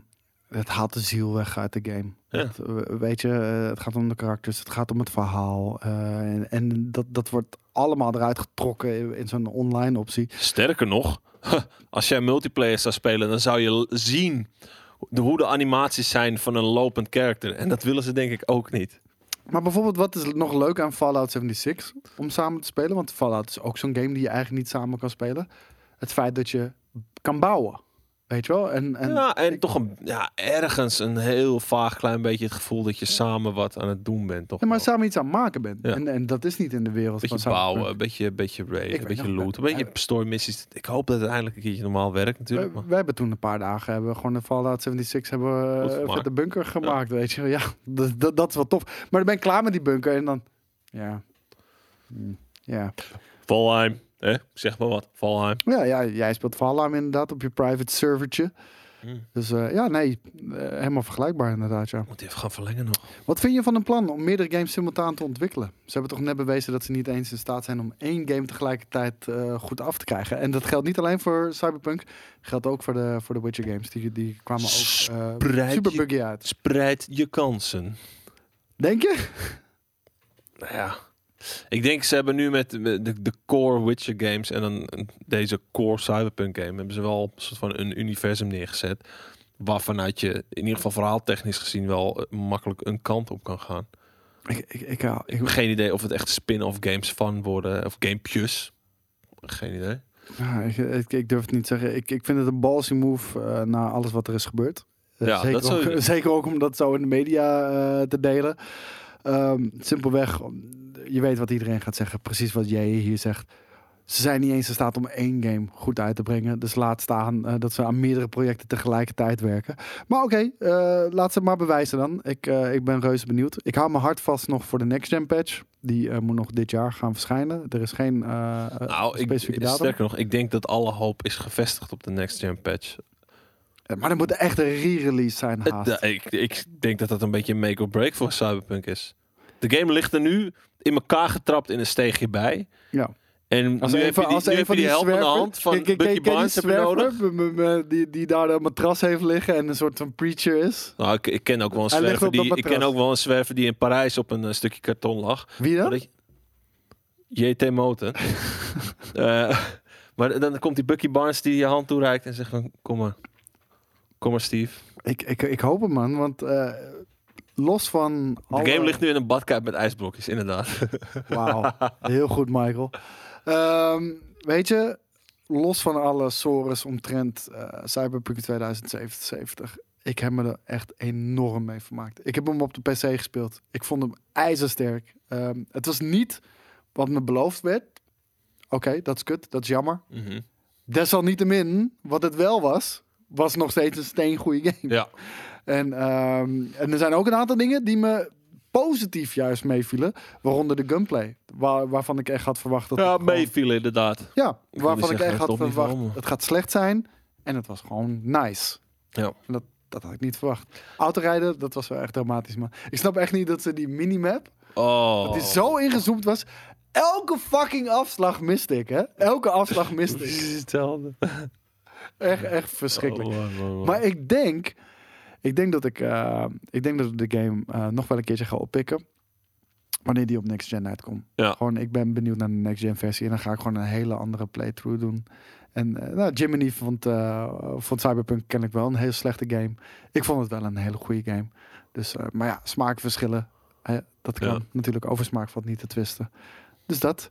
het haalt de ziel weg uit de game. Ja. Het, weet je, eh, het gaat om de karakters, het gaat om het verhaal. eh, en en dat, dat wordt allemaal eruit getrokken in, in zo'n online optie. Sterker nog, [laughs] als jij multiplayer zou spelen, dan zou je zien de, hoe de animaties zijn van een lopend karakter. En dat willen ze denk ik ook niet. Maar bijvoorbeeld, wat is nog leuk aan Fallout 76 om samen te spelen? Want Fallout is ook zo'n game die je eigenlijk niet samen kan spelen. het feit dat je kan bouwen. Weet je wel? En, en ja, en toch een, ja, ergens een heel vaag klein beetje het gevoel dat je samen wat aan het doen bent. Toch Ja, maar wel. samen iets aan het maken bent. Ja. En, en dat is niet in de wereld beetje van bouwen, een beetje, beetje raid, weet een beetje loot, een beetje eh, story missies. Ik hoop dat het eindelijk een keertje normaal werkt natuurlijk. We, maar- we hebben toen een paar dagen hebben we gewoon de Fallout 76 hebben we gemaakt. de bunker gemaakt, weet je. wel. Ja, [laughs] dat, dat, dat is wel tof. Maar dan ben ik klaar met die bunker en dan, ja, Hm, ja. Valheim, hè? zeg maar wat, Valheim. Ja, ja, jij speelt Valheim inderdaad op je private servertje. Hmm. Dus eh, ja, nee, eh, helemaal vergelijkbaar inderdaad, ja. Moet even gaan verlengen nog. Wat vind je van een plan om meerdere games simultaan te ontwikkelen? Ze hebben toch net bewezen dat ze niet eens in staat zijn om één game tegelijkertijd eh, goed af te krijgen. En dat geldt niet alleen voor Cyberpunk, geldt ook voor de, voor de Witcher games. Die, die kwamen ook eh, Spreid super je- buggy uit. Spreid je kansen. Denk je? Nou ja. Ik denk ze hebben nu met de, de, core Witcher games en dan deze core Cyberpunk game hebben ze wel een soort van een universum neergezet. Waarvanuit je in ieder geval verhaaltechnisch gezien wel eh, makkelijk een kant op kan gaan. Ik, ik, ik, Ik heb geen idee of het echt spin-off games van worden of gamepjes. Geen idee. ja, ik, ik, ik durf het niet te zeggen. Ik, ik vind het een ballsy move eh, na alles wat er is gebeurd. Eh, Ja, zeker, dat ook, sowieso. [laughs] zeker ook om dat zo in de media te delen. Ehm, simpelweg, je weet wat iedereen gaat zeggen. Precies wat jij hier zegt. Ze zijn niet eens in staat om één game goed uit te brengen. Dus laat staan eh, dat ze aan meerdere projecten tegelijkertijd werken. Maar oké, eh, laat ze maar bewijzen dan. Ik, eh, ik ben reuze benieuwd. Ik hou mijn hart vast nog voor de next gen patch. Die moet nog dit jaar gaan verschijnen. Er is geen Nou, ik, specifieke datum. sterker nog, ik denk dat alle hoop is gevestigd op de next gen patch. Maar er moet echt een re-release zijn haast. ik, ik denk dat dat een beetje een make or break voor Cyberpunk is. De game ligt er nu in elkaar getrapt in een steegje bij. Ja. En Als nu een heb van, je die, als van die die hand van Bucky Barnes heb nodig. m- Die, die daar een matras heeft liggen en een soort van preacher is. Nou, ik, ik ken ook wel een zwerver die, ik ken ook wel een zwerver die in Parijs op een eh, stukje karton lag. Wie dan? JT Moten. [laughs] Eh, maar dan komt die Bucky Barnes die je hand toereikt en zegt van, kom maar. Kom maar Steve. Ik, ik, ik hoop het man, want eh, los van... De alle- game ligt nu in een badkuip met ijsblokjes, inderdaad. [laughs] Wauw, heel goed Michael. Ehm, weet je, los van alle sores omtrent eh, Cyberpunk 2077... Ik heb me er echt enorm mee vermaakt. Ik heb hem op de PC gespeeld. Ik vond hem ijzersterk. Ehm, het was niet wat me beloofd werd. Oké, dat is kut. Dat is jammer. Mhm. Desalniettemin, wat het wel was, was nog steeds een steengoede game. Ja. En, ehm, en er zijn ook een aantal dingen die me positief juist meevielen. Waaronder de gunplay. Waar, waarvan ik echt had verwacht dat... Ja, meevielen inderdaad. Ja, waarvan ik echt had verwacht. maar- Het gaat slecht zijn. En het was gewoon nice. Ja. En dat, dat had ik niet verwacht. Autorijden, dat was wel echt dramatisch, man. Ik snap echt niet dat ze die minimap, Oh. dat die zo ingezoomd was. Elke fucking afslag miste ik, hè? Elke afslag miste ik. [laughs] hetzelfde. Echt, echt verschrikkelijk. Oh. Maar ik denk, ik denk dat ik, eh, ik denk dat ik de game eh, nog wel een keertje ga oppikken. Wanneer die op next gen uitkomt. Ja. Gewoon, ik ben benieuwd naar de next gen versie. En dan ga ik gewoon een hele andere playthrough doen. En eh nou, Jiminy vond, vond Cyberpunk ken ik wel een hele slechte game. Ik vond het wel een hele goede game. Dus, maar ja, smaakverschillen. dat kan Ja. natuurlijk over smaak valt niet te twisten. Dus dat.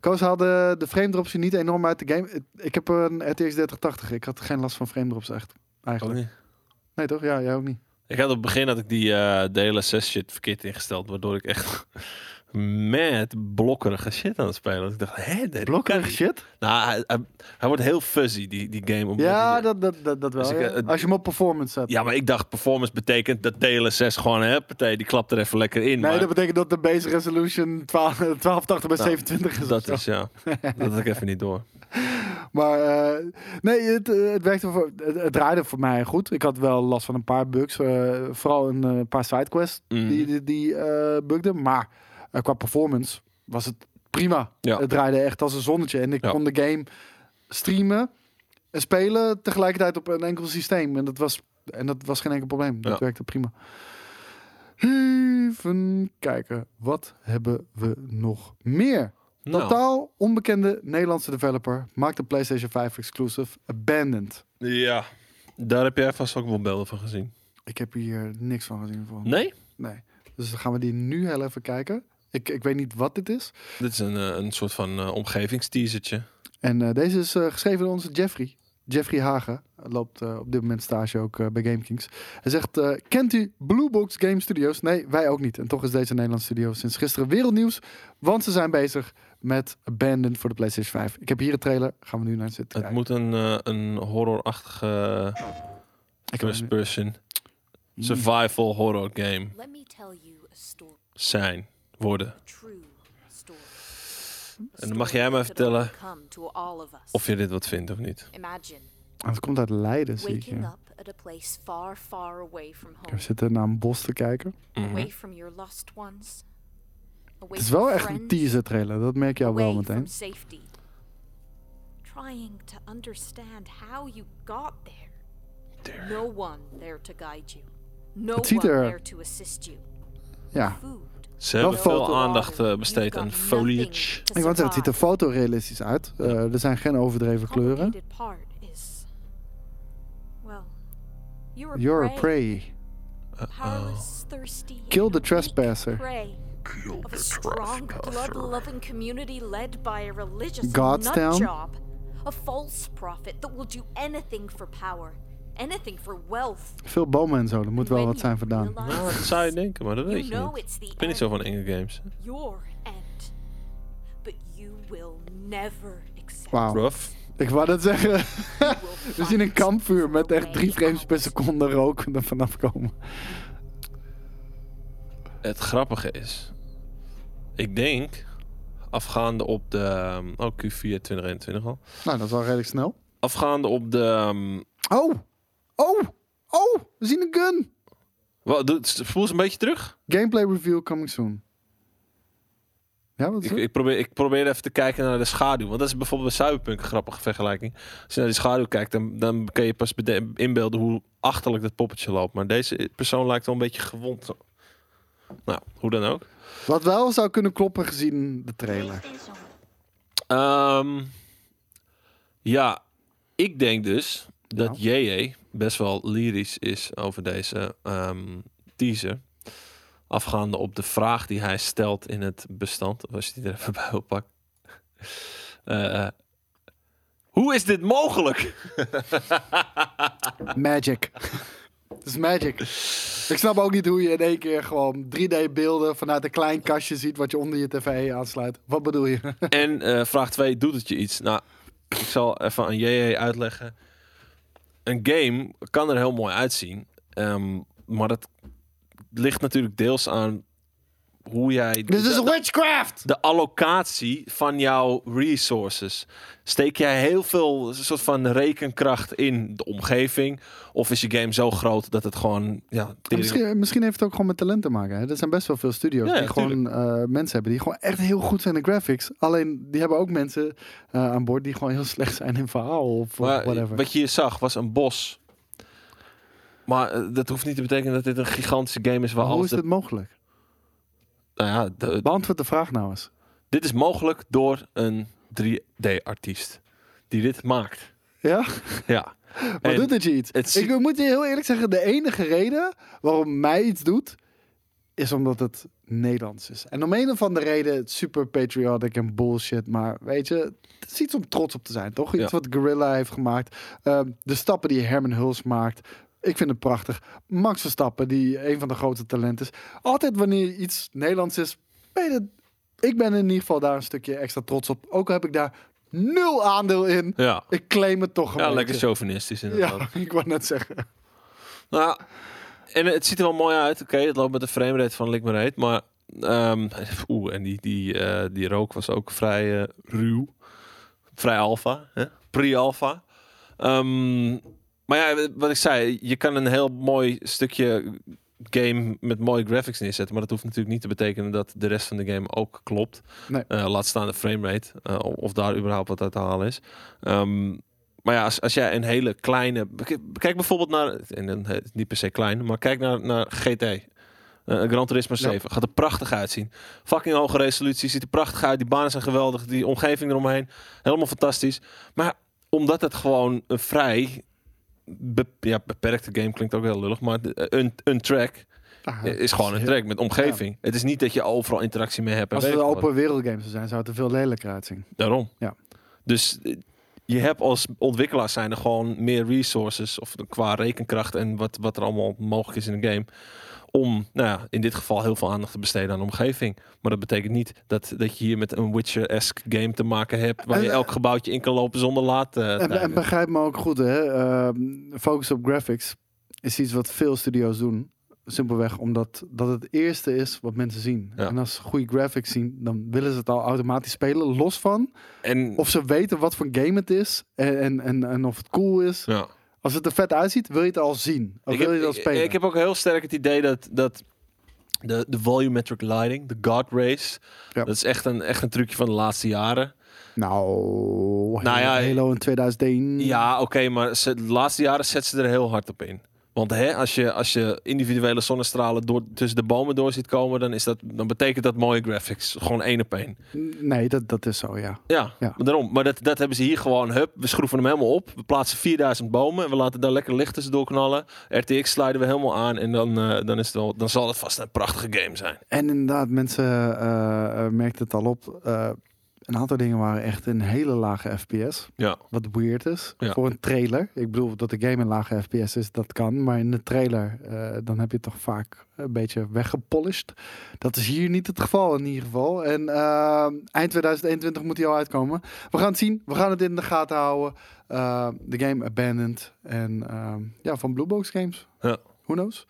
Koos haalde de frame drops niet enorm uit de game. Ik heb een RTX 3080. Ik had geen last van frame drops echt. Eigenlijk. niet. Nee toch? Ja, jij ook niet. Ik had op het begin had ik die eh DLSS shit verkeerd ingesteld, waardoor ik echt mad blokkerige shit aan het spelen. Ik dacht, hè, dit Blokkerig kan- shit? Nou, hij, hij, hij wordt heel fuzzy die die game. Op Ja, dat, dat, dat, dat wel. Dus ik, ja. eh, Als je hem op performance zet. ja, maar ik dacht performance betekent dat DLSS gewoon, hè, partij, die klapt er even lekker in. Nee, maar dat betekent dat de base resolution 12, 1280 bij Nou, 27 is. of dat is ja, dat had ik even niet door. [laughs] Maar eh, nee, het, eh, het werkte voor, het, het draaide voor mij goed. Ik had wel last van een paar bugs. eh, vooral een eh, paar sidequests Mhm. die, die, die eh, bugden. Maar eh, qua performance was het prima. Ja. Het draaide echt als een zonnetje. En ik Ja. kon de game streamen en spelen tegelijkertijd op een enkel systeem. En dat was, en dat was geen enkel probleem. Dat Ja. werkte prima. Even kijken. Wat hebben we nog meer? Nou, Totaal onbekende Nederlandse developer maakt de PlayStation 5 exclusive Abandoned. ja, daar heb jij vast ook wel beelden van gezien. Ik heb hier niks van gezien. Voor. Nee? nee. Dus dan gaan we die nu heel even kijken. Ik, ik weet niet wat dit is. Dit is een, eh, een soort van eh omgevingsteasertje. En eh, deze is geschreven door onze Jeffrey. Jeffrey Hagen. Hij loopt eh, op dit moment stage ook eh, bij GameKings. Hij zegt, eh, kent u Blue Box Game Studios? Nee, wij ook niet. En toch is deze Nederlandse studio sinds gisteren wereldnieuws. Want ze zijn bezig met Abandoned voor de PlayStation 5. Ik heb hier een trailer. Gaan we nu naar zitten Het kijken. moet een, eh, een horrorachtige Ik first heb- person survival horror game Let me tell you a story, zijn, worden. En dan mag jij mij vertellen of je dit wat vindt of niet. Ah, het komt uit Leiden, zie ik. Ja. We zitten naar een bos te kijken. Ones. Away Het is wel echt een teaser trailer. Dat merk je al wel meteen. Trying to understand how you got there. No one there to guide you. No Het ziet one er- there to assist you. Ja. Ze hebben veel foto- aandacht eh, besteed aan foliage. Ik wou zeggen, het ziet er fotorealistisch uit. Eh, er zijn geen overdreven kleuren. you're a prey. thirsty, Kill the trespasser. by a religious Godstown? nutjob, a false prophet that will do anything for power, anything for wealth. Veel bomen en zo. Er moet wel wat zijn vandaan. Nou, dat zou je denken, maar dat weet je niet. Ik ben niet zo van enge games. your end, but you will never accept. Wauw. Rough. Ik wou dat zeggen. [laughs] We zien een kampvuur met echt drie frames per seconde rook er vanaf komen. Het grappige is, ik denk, afgaande op de, um, oh Q4 2021 al, Nou, dat is wel redelijk snel. afgaande op de, um, Oh! Oh! Oh! We zien een gun! wat, spoel eens een beetje terug. Gameplay review coming soon. Ja, wat Ik, ik, probeer, ik probeer even te kijken naar de schaduw, want dat is bijvoorbeeld bij Cyberpunk een grappige vergelijking. Als je naar die schaduw kijkt, dan, dan kun je pas inbeelden hoe achterlijk dat poppetje loopt. Maar deze persoon lijkt wel een beetje gewond. Zo. Nou, hoe dan ook. Wat wel zou kunnen kloppen gezien de trailer. Ehm, ja, ik denk dus dat JJ best wel lyrisch is over deze ehm, teaser. Afgaande op de vraag die hij stelt in het bestand. Als je die er even [laughs] bij wil pakken. Eh, eh, hoe is dit mogelijk? [laughs] Magic. Het is magic. Ik snap ook niet hoe je in één keer gewoon 3D-beelden vanuit een klein kastje ziet wat je onder je tv aansluit. Wat bedoel je? En eh, vraag 2, doet het je iets? Nou, ik zal even aan JJ uitleggen. Een game kan er heel mooi uitzien. ehm, maar dat ligt natuurlijk deels aan hoe jij... Dit is de, witchcraft! de allocatie van jouw resources. Steek jij heel veel soort van rekenkracht in de omgeving? Of is je game zo groot dat het gewoon... Ja, Misschien, misschien heeft het ook gewoon met talent te maken. Hè? Er zijn best wel veel studio's Ja, die gewoon eh, mensen hebben die gewoon echt heel goed zijn in graphics. Alleen die hebben ook mensen eh, aan boord die gewoon heel slecht zijn in verhaal of Maar whatever. wat je hier zag was een bos. Maar eh, dat hoeft niet te betekenen dat dit een gigantische game is waar Maar hoe is de- dit mogelijk? Nou ja, de- Beantwoord de vraag nou eens. dit is mogelijk door een 3D-artiest die dit maakt. Ja? Ja. [laughs] Maar En doet het je iets? het Ik moet je heel eerlijk zeggen, de enige reden waarom mij iets doet, is omdat het Nederlands is. En om een of andere reden, super patriotic en bullshit, maar weet je, het is iets om trots op te zijn, toch? Iets Ja. wat Gorilla heeft gemaakt. Ehm, de stappen die Herman Huls maakt. Ik vind het prachtig. Max Verstappen, die een van de grootste talenten is. Altijd wanneer iets Nederlands is, ben je ik ben in ieder geval daar een stukje extra trots op. Ook heb ik daar nul aandeel in. Ja, Ik claim het toch een ja lekker chauvinistisch inderdaad. Ja, [laughs] ik wou net zeggen. Nou, en het ziet er wel mooi uit. Oké, het loopt met de framerate van Lick maar. Maar, ehm, oeh, en die, die, eh, die rook was ook vrij eh, ruw. Vrij alfa, hè? pre-alpha. Maar ja, wat ik zei, je kan een heel mooi stukje game met mooie graphics neerzetten. Maar dat hoeft natuurlijk niet te betekenen dat de rest van de game ook klopt. Nee. Eh, laat staan de framerate. eh, of daar überhaupt wat uit te halen is. Ehm, maar ja, als, als jij een hele kleine... Kijk bijvoorbeeld naar... En eh, niet per se klein, maar kijk naar, naar GT. Eh, Gran Turismo 7. Gaat er prachtig uitzien. Fucking hoge resolutie. Ziet er prachtig uit. Die banen zijn geweldig. Die omgeving eromheen. Helemaal fantastisch. Maar omdat het gewoon een vrij... be- ja, beperkte game klinkt ook heel lullig. Maar de- een, een track Ah, is gewoon een track met omgeving. Het is niet dat je overal interactie mee hebt. Als het een open wereld games zou zijn, zou het er veel lelijker uitzien. Daarom. Ja. Dus eh, je hebt als ontwikkelaar zijn er gewoon meer resources of qua rekenkracht en wat, wat er allemaal mogelijk is in een game. Om, nou ja, in dit geval heel veel aandacht te besteden aan de omgeving. Maar dat betekent niet dat, dat je hier met een Witcher-esque game te maken hebt. Waar je elk gebouwtje in kan lopen zonder laad. eh, En, begrijp me ook goed, hè. ehm, focus op graphics is iets wat veel studio's doen. Simpelweg omdat dat het eerste is wat mensen zien. Ja. En als ze goede graphics zien, dan willen ze het al automatisch spelen. Los van en, of ze weten wat voor game het is en, en, en, en of het cool is. ja. Als het er vet uitziet, wil je het al zien. Of ik, wil heb, je het al spelen. ik heb ook heel sterk het idee dat, dat de, de volumetric lighting, de God rays, Ja. dat is echt een, echt een trucje van de laatste jaren. Nou, Nou ja, Halo in 2001. Ja, oké, maar ze, de laatste jaren zet ze er heel hard op in. Want hè, als, je, als je individuele zonnestralen door, tussen de bomen door ziet komen, dan, is dat, dan betekent dat mooie graphics. Gewoon één op één. Nee, dat, dat is zo, ja. Ja, Ja. maar daarom. Maar dat, dat hebben ze hier gewoon. Hup, we schroeven hem helemaal op. We plaatsen 4000 bomen en we laten daar lekker licht tussendoor knallen. RTX sluiten we helemaal aan en dan, eh, dan, is het wel, dan zal het vast een prachtige game zijn. En inderdaad, mensen eh, merkten het al op. een aantal dingen waren echt een hele lage FPS. Ja. Wat weird is Ja. voor een trailer. Ik bedoel dat de game een lage FPS is, dat kan. Maar in de trailer, eh, dan heb je het toch vaak een beetje weggepolished. Dat is hier niet het geval in ieder geval. En eh, eind 2021 moet hij al uitkomen. We gaan het zien. We gaan het in de gaten houden. Eh, de game Abandoned. En ja, van Blue Box Games. Ja. Who knows?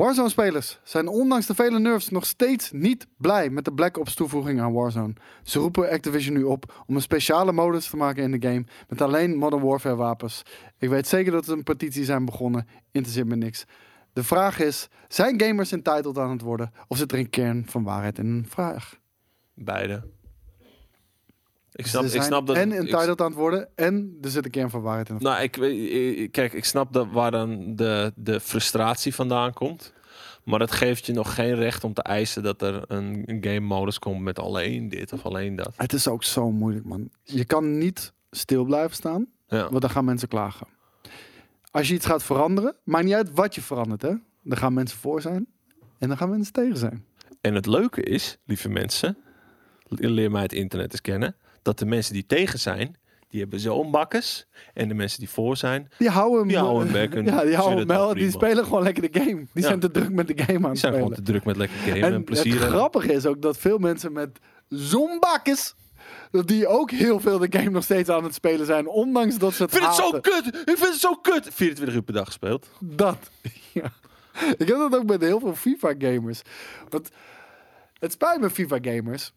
Warzone-spelers zijn ondanks de vele nerfs nog steeds niet blij met de Black Ops toevoeging aan Warzone. Ze roepen Activision nu op om een speciale modus te maken in de game met alleen Modern Warfare wapens. Ik weet zeker dat er een petitie zijn begonnen, interesseert me niks. De vraag is, zijn gamers entitled aan het worden of zit er een kern van waarheid in een vraag? Beide. Ik Dus snap, ik zijn snap dat. en entitled aan het worden en er zit een kern van waarheid in. Nou, ik, kijk, ik snap dat waar dan de, de frustratie vandaan komt. Maar dat geeft je nog geen recht om te eisen dat er een, een game modus komt met alleen dit of alleen dat. Het is ook zo moeilijk man. Je kan niet stil blijven staan. Ja. Want dan gaan mensen klagen. Als je iets gaat veranderen, maakt niet uit wat je verandert, hè? Dan gaan mensen voor zijn en dan gaan mensen tegen zijn. En het leuke is, lieve mensen, leer mij het internet eens kennen, dat de mensen die tegen zijn, die hebben zo'n bakkes. En de mensen die voor zijn, Die houden hem, Die houden hem back en [laughs] ja, die houden hem. Die spelen gewoon lekker de game. Die Ja. zijn te druk met de game aan die het zijn gewoon spelen. te druk met lekker gamen en, En plezier. het grappige is ook dat veel mensen met zo'n bakkes, dat die ook heel veel de game nog steeds aan het spelen zijn, ondanks dat ze het Ik vind het zo kut! Ik vind het zo kut! 24 uur per dag gespeeld. Dat. [laughs] Ja. Ik heb dat ook met heel veel FIFA-gamers. Want het spijt me, FIFA-gamers.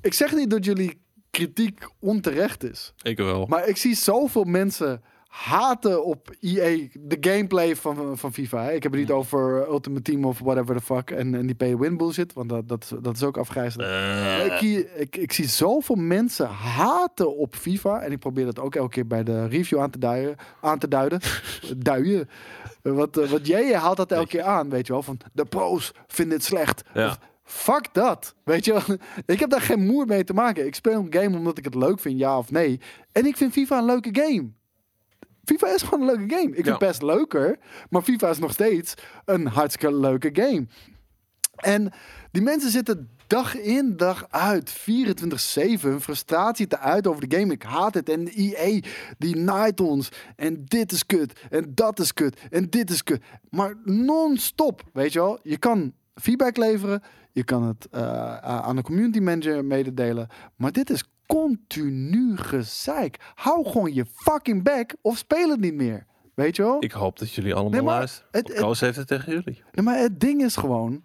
Ik zeg niet dat jullie kritiek onterecht is. Ik wel. Maar ik zie zoveel mensen haten op EA de gameplay van, van FIFA. Hè. Ik heb het niet over Ultimate Team of whatever the fuck. En, en die pay-win bullshit. Want dat, dat, dat is ook afgrijzelijk. Eh, Ik, zie- ik, ik zie zoveel mensen haten op FIFA. En ik probeer dat ook elke keer bij de review aan te duiden. Aan te duiden. [laughs] duien. Wat, eh, wat jij haalt dat elke keer aan, weet je wel. Van de pro's vinden het slecht. Ja. Of, fuck dat. Weet je wel. [laughs] Ik heb daar geen moer mee te maken. Ik speel een game omdat ik het leuk vind, ja of nee. En ik vind FIFA een leuke game. FIFA is gewoon een leuke game. Ik vind Ja. best leuker. Maar FIFA is nog steeds een hartstikke leuke game. En die mensen zitten dag in, dag uit, 24-7, hun frustratie te uit over de game. Ik haat het. En de EA, die naait ons. En dit is kut. En dat is kut. En dit is kut. Maar non-stop, weet je wel. Je kan feedback leveren. Je kan het eh, aan de community manager mededelen. Maar dit is continu gezeik. Hou gewoon je fucking back of speel het niet meer. Weet je wel? ik hoop dat jullie allemaal Nee, maar luisteren. het- Koos heeft het tegen jullie. Nee, maar het ding is gewoon,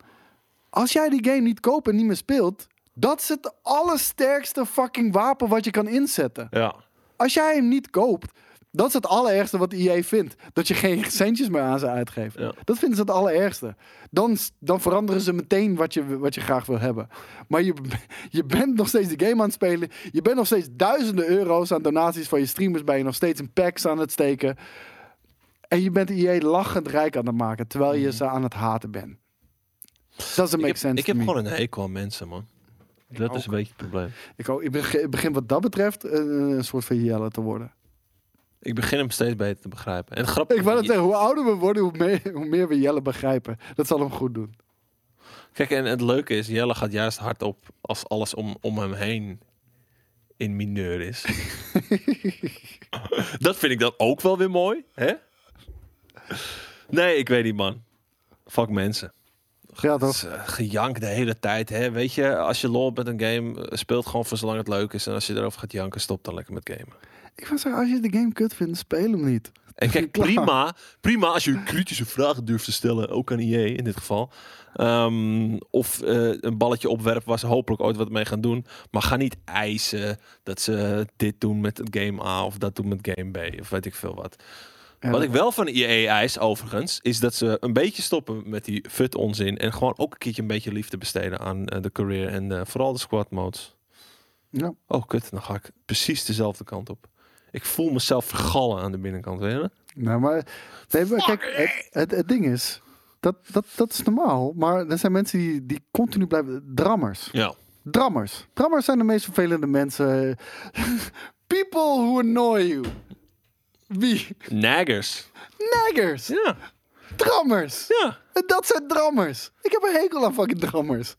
als jij die game niet koopt en niet meer speelt, dat is het allersterkste fucking wapen wat je kan inzetten. Ja. Als jij hem niet koopt, dat is het allerergste wat EA vindt. Dat je geen centjes meer aan ze uitgeeft. Ja. Dat vinden ze het allerergste. Dan, dan veranderen ze meteen wat je, wat je graag wil hebben. Maar je, [laughs] je bent nog steeds de game aan het spelen. Je bent nog steeds duizenden euro's aan donaties van je streamers. Ben je nog steeds in packs aan het steken. En je bent EA lachend rijk aan het maken. Terwijl je ze aan het haten bent. Doesn't Mhm. Ik make sense ik heb me. gewoon een hekel aan mensen, man. Dat is een beetje het probleem. Ik, ook- ik begin, wat dat betreft een, een soort van Jelle te worden. Ik begin hem steeds beter te begrijpen. En het grappige Ik wou dat zeggen, hoe ouder we worden, hoe meer, hoe meer we Jelle begrijpen. Dat zal hem goed doen. Kijk, en het leuke is, Jelle gaat juist hard op als alles om, om hem heen in mineur is. [laughs] dat vind ik dan ook wel weer mooi, hè? Nee, ik weet niet, man. Fuck mensen. Ja, Het toch? eh, gejank de hele tijd, hè? Weet je, als je lol met een game, eh, speelt gewoon voor zolang het leuk is. En als je erover gaat janken, stop dan lekker met gamen. Ik wil zeggen, als je de game kut vindt, speel hem niet. En kijk, [laughs] prima, prima als je kritische vragen durft te stellen, ook aan EA in dit geval. Ehm, of eh, een balletje opwerpen waar ze hopelijk ooit wat mee gaan doen. Maar ga niet eisen dat ze dit doen met game A of dat doen met game B of weet ik veel wat. Ja, wat ik wel van EA eis overigens, is dat ze een beetje stoppen met die fut onzin. En gewoon ook een keertje een beetje liefde besteden aan eh, de career en eh, vooral de squad modes. Ja. Oh kut, dan ga ik precies dezelfde kant op. Ik voel mezelf vergallen aan de binnenkant, weet je? Nou, maar, nee, maar kijk, het, het, het ding is, dat, dat, dat is normaal. Maar er zijn mensen die, die continu blijven, drammers. Ja. Drammers. Drammers zijn de meest vervelende mensen. [laughs] People who annoy you. Wie? Naggers. Naggers. Ja, Drammers. ja. Dat zijn drammers. Ik heb een hekel aan fucking drammers.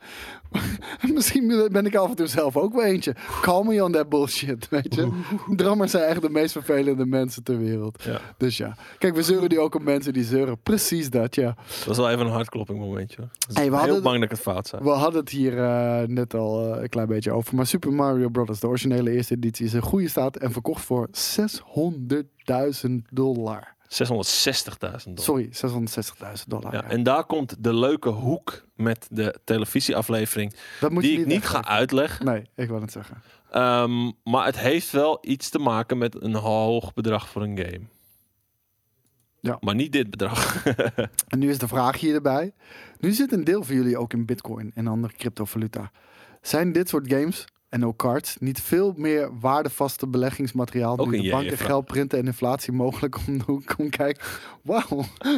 [laughs] Misschien ben ik af en toe zelf ook wel eentje. Call me on that bullshit, weet je. Drammers zijn echt de meest vervelende mensen ter wereld. Ja. Dus ja. Kijk, we zeuren nu ook op mensen die zeuren. Precies dat, ja. Dat was wel even een hartklopping momentje. Hey, we heel bang dat ik het fout zei. We hadden het hier eh, net al eh, een klein beetje over. Maar Super Mario Bros. de originele eerste editie, is in goede staat en verkocht voor 600.000 dollar. 660.000 dollar. Sorry, 660.000 dollar. Ja, ja. en daar komt de leuke hoek met de televisieaflevering. dat moet Die ik niet ga uitleggen. Nee, ik wil het zeggen. Ehm, maar het heeft wel iets te maken met een hoog bedrag voor een game. Ja. Maar niet dit bedrag. [laughs] En nu is de vraag hier erbij. Nu zit een deel van jullie ook in bitcoin en andere cryptovaluta. Zijn dit soort games en ook cards niet veel meer waardevaste beleggingsmateriaal Ook nu de banken geld printen en inflatie mogelijk om de hoek komt kijken? Wauw. [laughs]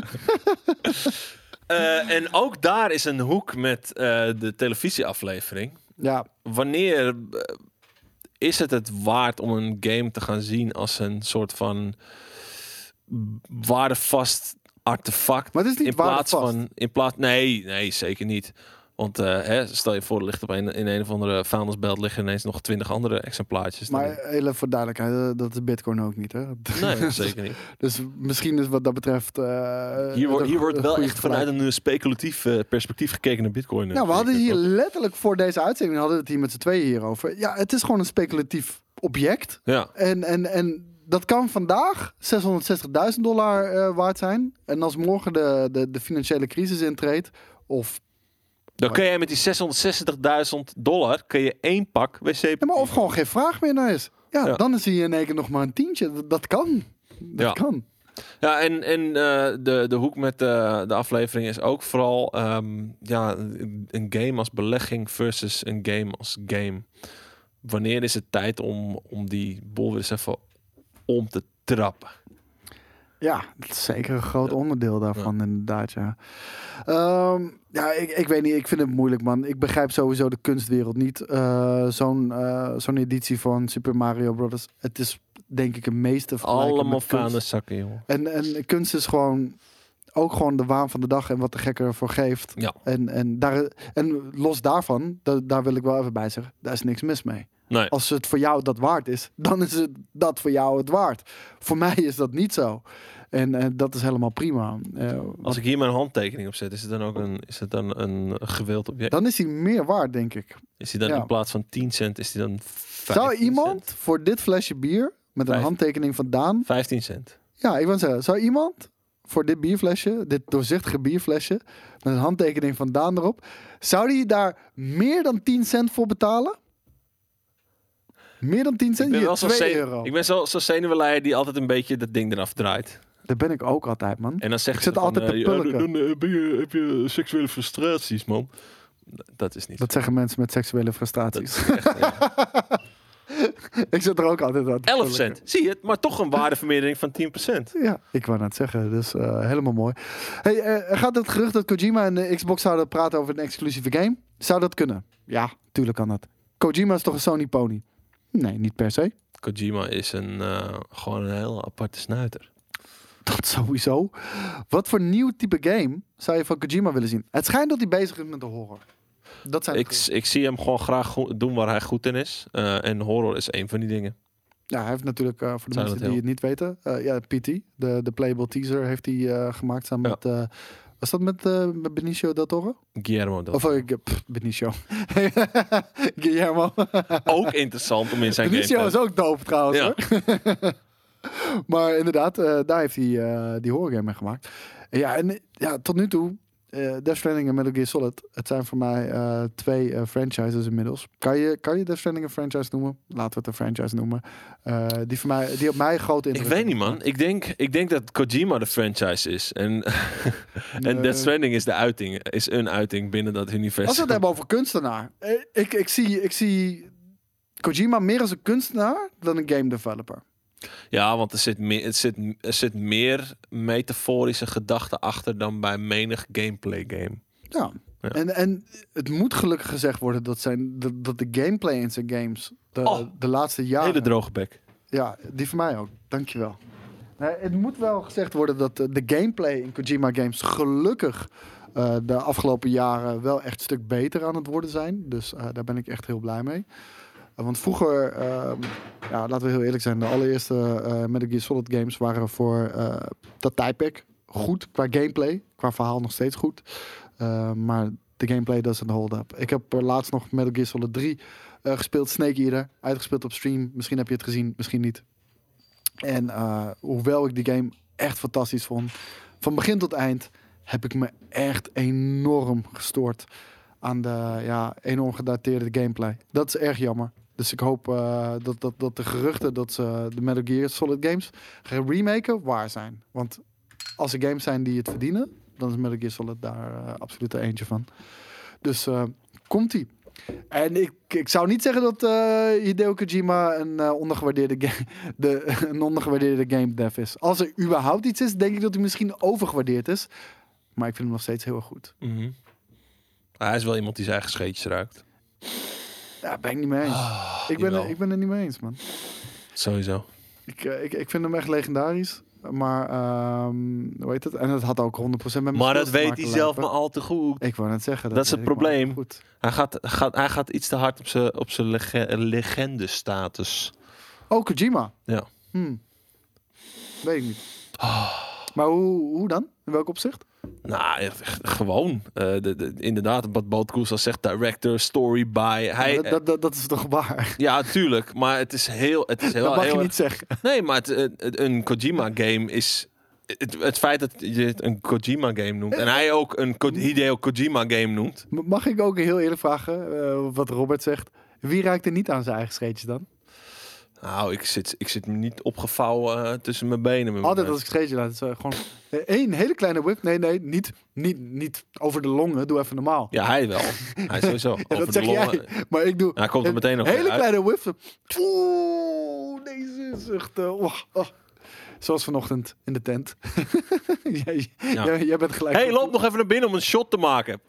Eh, en ook daar is een hoek met eh, de televisieaflevering. Ja, Wanneer eh, is het het waard om een game te gaan zien als een soort van waardevast artefact? maar het is niet in plaats waardevast. van in plaats nee nee zeker niet want eh, hè, stel je voor er ligt op een, in een of andere vuilnisbelt liggen ineens nog twintig andere exemplaartjes Maar heel voor duidelijkheid, eh, dat is bitcoin ook niet, hè? [laughs] nee zeker niet Dus misschien is wat dat betreft... eh, hier, wordt hier wordt wel echt vanuit een speculatief perspectief gekeken naar bitcoin Ja, we hadden hier letterlijk voor deze uitzending hadden we het hier met z'n tweeën hierover. Ja, het is gewoon een speculatief object. ja En, en, en dat kan vandaag 660.000 dollar eh, waard zijn. En als morgen de, de, de financiële crisis intreedt, of, dan kun je met die 660.000 dollar kun je één pak wc ja, maar of gewoon geen vraag meer naar is. Ja, Ja. dan is hij in één keer nog maar een tientje. Dat, dat kan. Dat Ja. kan. Ja, en, en eh, de, de hoek met eh, de aflevering is ook vooral ehm, ja, een game als belegging versus een game als game. Wanneer is het tijd om, om die bol weer eens even om te trappen? Ja, dat is zeker een groot onderdeel daarvan, inderdaad. Ja, Ehm, ja ik, ik weet niet. Ik vind het moeilijk, man. Ik begrijp sowieso de kunstwereld niet. Eh, Zo'n eh, zo'n editie van Super Mario Bros. Het is denk ik een meeste Allemaal fijne zakken, joh. En, en kunst is gewoon ook gewoon de waan van de dag en wat de gekker ervoor geeft. Ja. En, en, daar, en los daarvan, da- daar wil ik wel even bij zeggen, daar is niks mis mee. Nee. Als het voor jou dat waard is, dan is het dat voor jou het waard. Voor mij is dat niet zo. En, en dat is helemaal prima. Eh, Als ik hier mijn handtekening op zet, is het dan ook een, is het dan een gewild object? dan is hij meer waard, denk ik. Is hij dan ja. in plaats van 10 cent, is hij dan 15 Zou iemand cent? voor dit flesje bier met een handtekening van Daan 15 cent. Ja, ik wil zeggen, zou iemand voor dit bierflesje, dit doorzichtige bierflesje, met een handtekening van Daan erop, zou die daar meer dan 10 cent voor betalen? Meer dan 10 Ik cent? ben Hier, wel zo'n 2 zenu- euro. ik ben zo- zenuwleier die altijd een beetje dat ding eraf draait. Daar ben ik ook altijd, man. En dan zegt Ik zit van, altijd te eh, ja, pulken. dan, ben je, heb je seksuele frustraties, man. Dat is niet. Dat zeggen mensen met seksuele dat frustraties. is echt, ja. [laughs] ik zit er ook altijd aan te 11 pulken. cent. Zie je het? Maar toch een waardevermeerdering van 10%. Ja, ik wou net zeggen. Dus eh, helemaal mooi. Hey, eh, gaat het gerucht dat Kojima en de Xbox zouden praten over een exclusieve game. Zou dat kunnen? Ja, tuurlijk kan dat. Kojima is toch een Sony pony? Nee, niet per se. Kojima is een, eh, gewoon een hele aparte snuiter. Dat sowieso. Wat voor nieuw type game zou je van Kojima willen zien? Het schijnt dat hij bezig is met de horror. Dat zijn Ik, ik zie hem gewoon graag doen waar hij goed in is. Eh, en horror is een van die dingen. Ja, hij heeft natuurlijk, eh, voor de Silent mensen die het niet weten, eh, ja, PT, de, de playable teaser, heeft hij gemaakt samen Ja. met, was dat met, eh, met Benicio del Toro? Guillermo del Of uh, Benicio. [laughs] Guillermo. Ook interessant om in zijn Benicio game is ook dope trouwens. Ja. hoor. [laughs] maar inderdaad, eh, daar heeft hij eh, die horror game mee gemaakt. En ja, en ja, tot nu toe, eh Death Stranding en Metal Gear Solid, het zijn voor mij eh, twee eh, franchises inmiddels. Kan je, kan je Death Stranding een franchise noemen? Laten we het een franchise noemen. Die, voor mij, die op mij grote Ik indruk weet niet, man. Ik denk, ik denk dat Kojima de franchise is. En, [laughs] en. Death Stranding is de uiting. Is een uiting binnen dat universum. Als we het hebben over kunstenaar. Ik, ik, zie, ik zie Kojima meer als een kunstenaar dan een game developer. Ja, want er zit, meer, het zit, er zit meer metaforische gedachten achter dan bij menig gameplay game. Ja. Ja. En, en het moet gelukkig gezegd worden dat, zijn, dat, dat de gameplay in zijn games de, Oh. de laatste jaren... Hele droge bek. Ja, die voor mij ook. Dankjewel. Nee, het moet wel gezegd worden dat de gameplay in Kojima games gelukkig eh, de afgelopen jaren wel echt een stuk beter aan het worden zijn. Dus eh, daar ben ik echt heel blij mee. Eh, want vroeger, ehm, ja, laten we heel eerlijk zijn, de allereerste eh Metal Gear Solid games waren voor eh, dat tijdperk goed qua gameplay. Qua verhaal nog steeds goed. Eh, maar de gameplay doesn't hold up. Ik heb laatst nog Metal Gear Solid 3 eh, gespeeld, Snake Eater, uitgespeeld op stream. Misschien heb je het gezien, misschien niet. En hoewel ik die game echt fantastisch vond, van begin tot eind heb ik me echt enorm gestoord aan de ja, enorm gedateerde gameplay. Dat is erg jammer. Dus ik hoop eh, dat, dat, dat de geruchten dat ze de Metal Gear Solid games gaan remaken waar zijn. Want als er games zijn die het verdienen, dan is Metal Gear Solid daar eh, absoluut er eentje van. Dus eh, komt-ie. En ik, ik zou niet zeggen dat eh Hideo Kojima een, eh, ondergewaardeerde [laughs] de, [laughs] een ondergewaardeerde game dev is. Als er überhaupt iets is, denk ik dat hij misschien overgewaardeerd is. Maar ik vind hem nog steeds heel erg goed. Mhm. Hij is wel iemand die zijn eigen scheetjes ruikt. Daar ben ik niet mee eens. ik, ben jawel. er, ik ben er niet mee eens, man. Sowieso. Ik, eh, ik, ik vind hem echt legendarisch. Maar, ehm hoe heet het? En het had ook 100% met mijn Maar dat weet hij zelf maar al te goed. Ik wou net zeggen. Dat is het probleem. Goed. Hij gaat, gaat, hij gaat iets te hard op zijn op zijn lege, legende-status. Oh, Kojima. Ja. Hmm. Weet ik niet. Maar hoe, hoe dan? In welk opzicht? Nou, gewoon. Eh, de, de, inderdaad, wat Bootkoes zegt, director, story by. Hij, dat, dat, dat, dat is toch waar? ja, tuurlijk. Maar het is heel... Het is heel, dat mag heel je niet zeggen. Nee, maar het, het- het- een Kojima-game is... Het, het feit dat je het een Kojima-game noemt... en hij ook een Ko- Hideo Kojima-game noemt... Mag ik ook heel eerlijk vragen, eh, wat Robert zegt? Wie raakt er niet aan zijn eigen scheetjes dan? Nou, ik zit, ik zit niet opgevouwen eh, tussen mijn benen. Altijd als ik scheetje laat, eh, gewoon één hele kleine whip. Nee, nee, niet, niet, niet over de longen. Doe even normaal. Ja, hij wel. Hij sowieso. [laughs] Ja, Over dat de zeg longen. jij. Maar ik doe Hij komt er een meteen nog hele kleine whip. Oeh, deze is echt... eh, oh, oh. Zoals vanochtend in de tent. [laughs] jij, jij, jij bent gelijk... hey, loop nog even naar binnen om een shot te maken.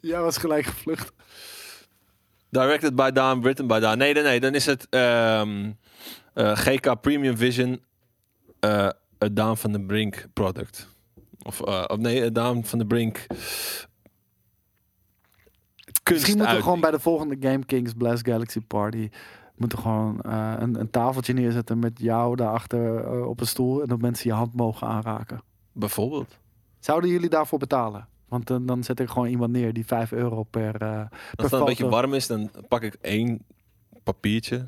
Jij was gelijk gevlucht. Directed by Daan, written by Daan. Nee, nee, nee. Dan is het ehm, eh, GK Premium Vision. het Daan van de Brink product. Of, of nee, het Daan van de Brink. Misschien moeten we gewoon bij de volgende Game Kings Blast Galaxy Party... moeten we gewoon een, een tafeltje neerzetten met jou daarachter op een stoel... en dat mensen je hand mogen aanraken. Bijvoorbeeld. Zouden jullie daarvoor betalen? Want dan, dan zet ik gewoon iemand neer die 5 euro per, eh per Als het dan een beetje warm is, dan pak ik één papiertje.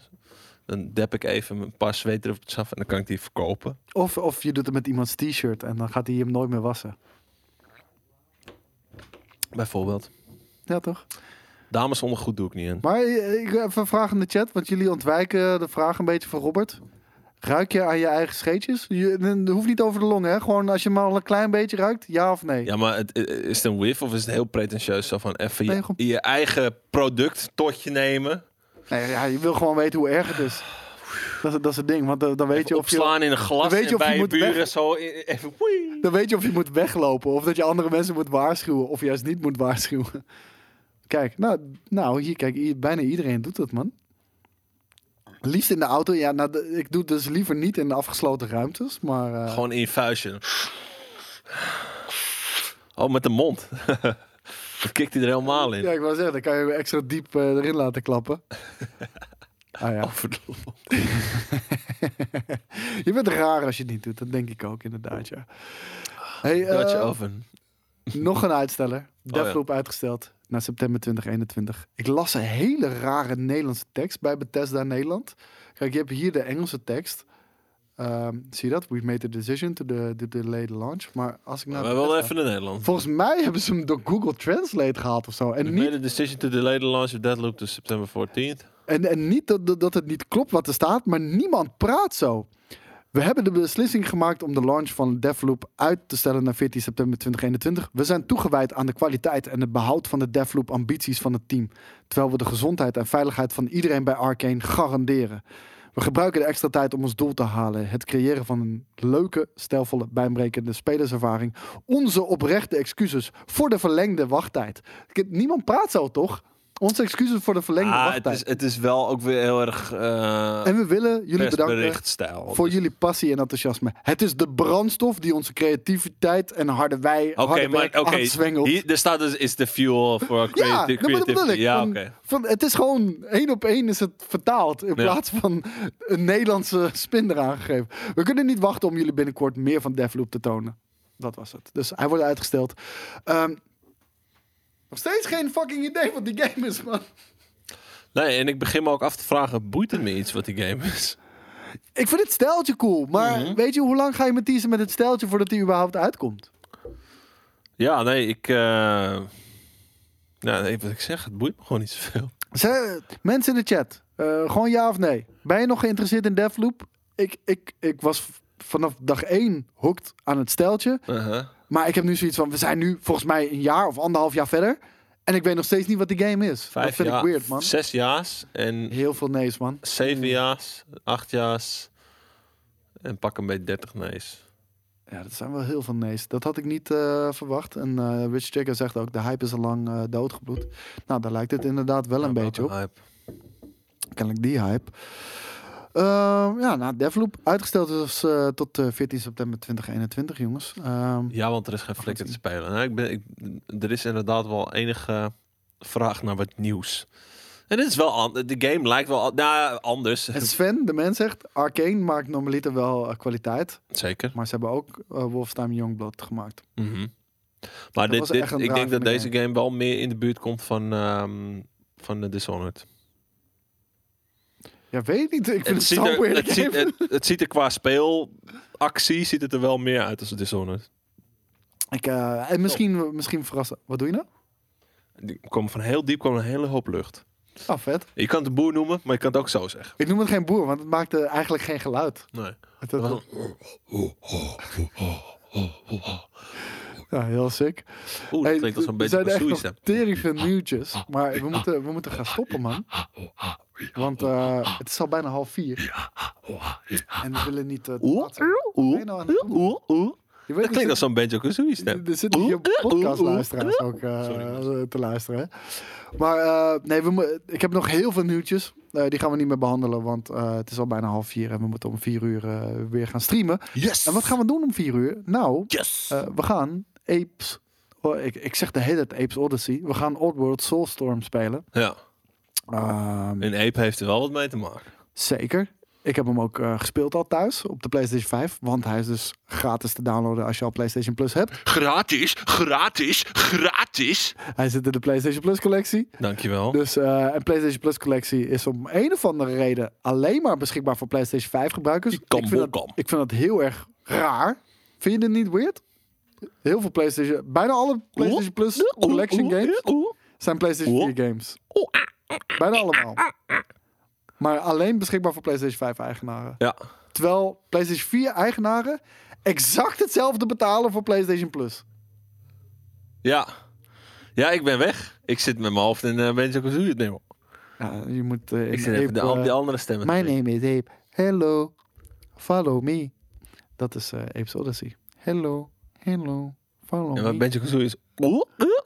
Dan dep ik even een paar zweetdruppels af en dan kan ik die verkopen. Of, of je doet het met iemands t-shirt en dan gaat hij hem nooit meer wassen. Bijvoorbeeld. Ja, toch? Dames zonder goed doe ik niet in. Maar eh, ik even een vraag in de chat, want jullie ontwijken de vraag een beetje van Robert. Ruik je aan je eigen scheetjes? Je, hoeft niet over de longen, hè? Gewoon als je maar al een klein beetje ruikt, ja of nee? Ja, maar het, eh, is het een whiff of is het heel pretentieus? Zo van even je, Nee, je eigen product tot je nemen. Nee, ja, je wil gewoon weten hoe erg het is. Dat is, dat is het ding, want dan, dan weet je of je... opslaan in een glas dan weet je of bij je moet buren weg- zo even... Dan weet je of je moet weglopen of dat je andere mensen moet waarschuwen of juist niet moet waarschuwen. Kijk, nou, nou hier, kijk, bijna iedereen doet dat, man. Liefst in de auto. Ja, nou, de- ik doe het dus liever niet in de afgesloten ruimtes, maar... eh, Gewoon in je vuistje. Oh, met de mond. [laughs] Kikt hij er helemaal in. Ja, ik wou zeggen, dan kan je hem extra diep eh, erin laten klappen. [laughs] Ah ja. Oh, verdomme. [laughs] je bent raar als je het niet doet. Dat denk ik ook inderdaad, ja. Hey, Dutch eh, oven. Nog een uitsteller. Oh, ja. Deathloop uitgesteld naar september 2021. Ik las een hele rare Nederlandse tekst bij Bethesda Nederland. Kijk, je hebt hier de Engelse tekst. Ehm, zie je dat? We've made the decision to, the, the launch. Maar als ik We nou... willen even in Nederland. Volgens mij hebben ze hem door Google Translate gehaald of zo. En We niet made a decision to delay the launch of Deadloop to September 14th. En, en niet dat, dat, dat het niet klopt wat er staat, maar niemand praat zo. We hebben de beslissing gemaakt om de launch van Deathloop uit te stellen naar 14 september 2021. We zijn toegewijd aan de kwaliteit en het behoud van de Deathloop ambities van het team. Terwijl we de gezondheid en veiligheid van iedereen bij Arcane garanderen. We gebruiken de extra tijd om ons doel te halen. Het creëren van een leuke, stijlvolle, bijbrekende spelerservaring. Onze oprechte excuses voor de verlengde wachttijd. Niemand praat zo, toch? Onze excuses voor de verlengde Ah, het, wachttijd. is, het is wel ook weer heel erg uh, En we willen jullie bedanken voor Dus- jullie passie en enthousiasme. Het is de brandstof die onze creativiteit en harde wij harde maar werk. Hier, er staat dus is the fuel for [laughs] ja, creati dat bedoel creativity. ik. Ja, Van- het is gewoon één op één is het vertaald in plaats van een Nederlandse spin eraan gegeven. We kunnen niet wachten om jullie binnenkort meer van Deathloop te tonen. Dat was het. Dus hij wordt uitgesteld. Ehm, nog steeds geen fucking idee wat die game is, man. Nee, en ik begin me ook af te vragen, boeit het me iets wat die game is? Ik vind het steltje cool, maar Mhm. weet je hoe lang ga je met teasen met het steltje voordat hij überhaupt uitkomt? Ja, nee, ik... eh ja, nee, wat ik zeg, het boeit me gewoon niet zoveel. Ze, mensen in de chat, eh, gewoon ja of nee. Ben je nog geïnteresseerd in Deathloop? Ik, ik, ik was vanaf dag één hooked aan het steltje. Uh-huh. Maar ik heb nu zoiets van, we zijn nu volgens mij een jaar of anderhalf jaar verder. En ik weet nog steeds niet wat die game is. Vijf dat vind jaar, ik weird, man. Zes jaars en Heel veel nee's, man. zeven jaars, acht jaars en pak een beetje dertig nees. Ja, dat zijn wel heel veel nee's. Dat had ik niet eh, verwacht. En eh Rich Jagger zegt ook, de hype is al lang eh, doodgebloed. Nou, daar lijkt het inderdaad wel een beetje op. hype. Kennelijk die hype. Ehm, ja, nou, Deathloop uitgesteld is eh, tot eh, 14 september 2021, jongens. Ehm, Ja, want er is geen flikker te spelen. Nou, ik ben, ik, er is inderdaad wel enige vraag naar wat nieuws. En dit is wel an- de game lijkt wel nou, anders. En Sven, de mens zegt, Arcane maakt normaliter wel eh, kwaliteit. Zeker. Maar ze hebben ook eh, Wolfenstein Youngblood gemaakt. Mhm. Maar dit, ik denk dat deze de game wel meer in de buurt komt van, ehm van de Dishonored. Ja, weet niet. Ik vind Het het, ziet, zo er, het, ziet, het, het ziet er qua speelactie ziet het er wel meer uit als Dishonored. Ik, eh, en misschien, misschien verrassen. Wat doe je nou? Die komen van heel diep komen een hele hoop lucht. Ah, vet. Je kan het de boer noemen, maar je kan het ook zo zeggen. Ik noem het geen boer, want het maakte eigenlijk geen geluid. Nee. Het- het- [laughs] ja, heel sick. Oeh, dat Hey, klinkt als een beetje zijn een echt nog tering veel nieuwtjes. Maar we moeten, we moeten gaan stoppen, man. [laughs] Want eh, het is al bijna half vier. En we willen niet... eh, je nou doen? Je weet, Dat klinkt als zo'n Banjo Kazooie stem. Er zitten hier podcastluisteraars ook eh, te luisteren. hè. Maar eh, nee, we ik heb nog heel veel nieuwtjes. Eh, die gaan we niet meer behandelen, want het is al bijna half vier en we moeten om vier uur weer gaan streamen. Yes! En wat gaan we doen om vier uur? Nou, Yes! we gaan Apes. Oh, ik, ik zeg de hele tijd Apes Odyssey. We gaan Oddworld Soulstorm spelen. ja, Ehm, een ape heeft er wel wat mee te maken. zeker. Ik heb hem ook eh, gespeeld al thuis op de PlayStation 5. Want hij is dus gratis te downloaden als je al PlayStation Plus hebt. Gratis, gratis, gratis. Hij zit in de PlayStation Plus collectie. Dankjewel. Dus eh een PlayStation Plus collectie is om een of andere reden alleen maar beschikbaar voor PlayStation 5 gebruikers. Ik, vind dat, ik vind dat heel erg raar. Vind je dit niet weird? Heel veel PlayStation, bijna alle PlayStation Plus collection games zijn PlayStation 4 games. Bijna allemaal. Maar alleen beschikbaar voor PlayStation 5 eigenaren. Ja. Terwijl PlayStation 4 eigenaren exact hetzelfde betalen voor PlayStation Plus. Ja. Ja, ik ben weg. Ik zit met mijn hoofd in uh, Banjo Kazooie. Nee, hoor. Ja, je moet eh, ik zit even de, Ape, al eh, die andere stemmen. My te name is Ape. Hello. Follow me. Dat is eh Ape's Odyssey. Hello. Hello. Follow En me. Banjo Kazooie is.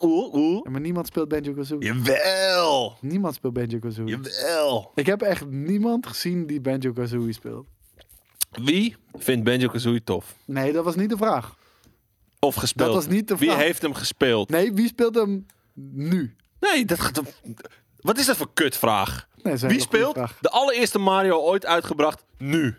Oeh, oeh. Ja, maar niemand speelt Banjo-Kazooie. Jawel! Niemand speelt Banjo-Kazooie. Jawel! Ik heb echt niemand gezien die Banjo-Kazooie speelt. Wie vindt Banjo Kazooie tof? Nee, dat was niet de vraag. Of gespeeld? Dat was niet de Wie vraag. heeft hem gespeeld? Nee, wie speelt hem nu? Nee, dat gaat... Wat is dat voor kutvraag? Nee, dat Wie speelt de allereerste Mario ooit uitgebracht nu?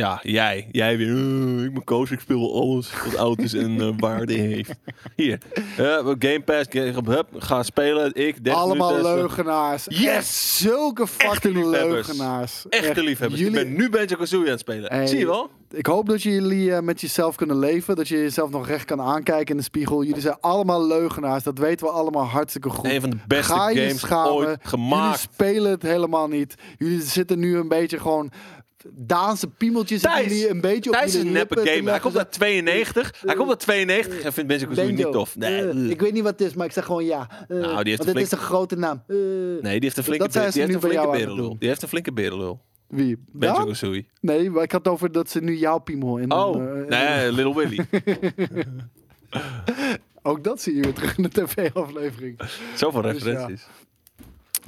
Ja, jij. Jij weer. "Eh, ik ben koos, ik speel alles wat oud is en eh, [laughs] waarde heeft. Hier. eh, Game Pass, ga- hup, ga spelen. Ik, 30 Allemaal leugenaars. Yes! Zulke fucking leugenaars. Echte Echt, liefhebbers. Jullie, Ik ben nu Banjo Kazooie aan het spelen. Hey. Zie je wel? Ik hoop dat jullie met jezelf kunnen leven. Dat je jezelf nog recht kan aankijken in de spiegel. Jullie zijn allemaal leugenaars. Dat weten we allemaal hartstikke goed. Een van de beste games schamen. ooit Jullie gemaakt. spelen het helemaal niet. Jullie zitten nu een beetje gewoon... Daanse piemeltjes Thijs, jullie een beetje op Thijs is jullie een neppe gamer. Hij komt uit 92. Hij komt uit 92 en vindt Banjo Kazooie niet tof. Nee, Eh, ik weet niet wat het is, maar ik zeg gewoon ja. Eh, Nou, die heeft want een het is een grote naam. Eh, nee, die heeft een flinke, be- die heeft een flinke berenlul. Die heeft een flinke berenlul. Wie? Kazooie. Nee, maar ik had het over dat ze nu jouw piemel in Oh, een, nee, Little Willy. [laughs] Ook dat zie je weer terug in de tv-aflevering. Zoveel Dus referenties.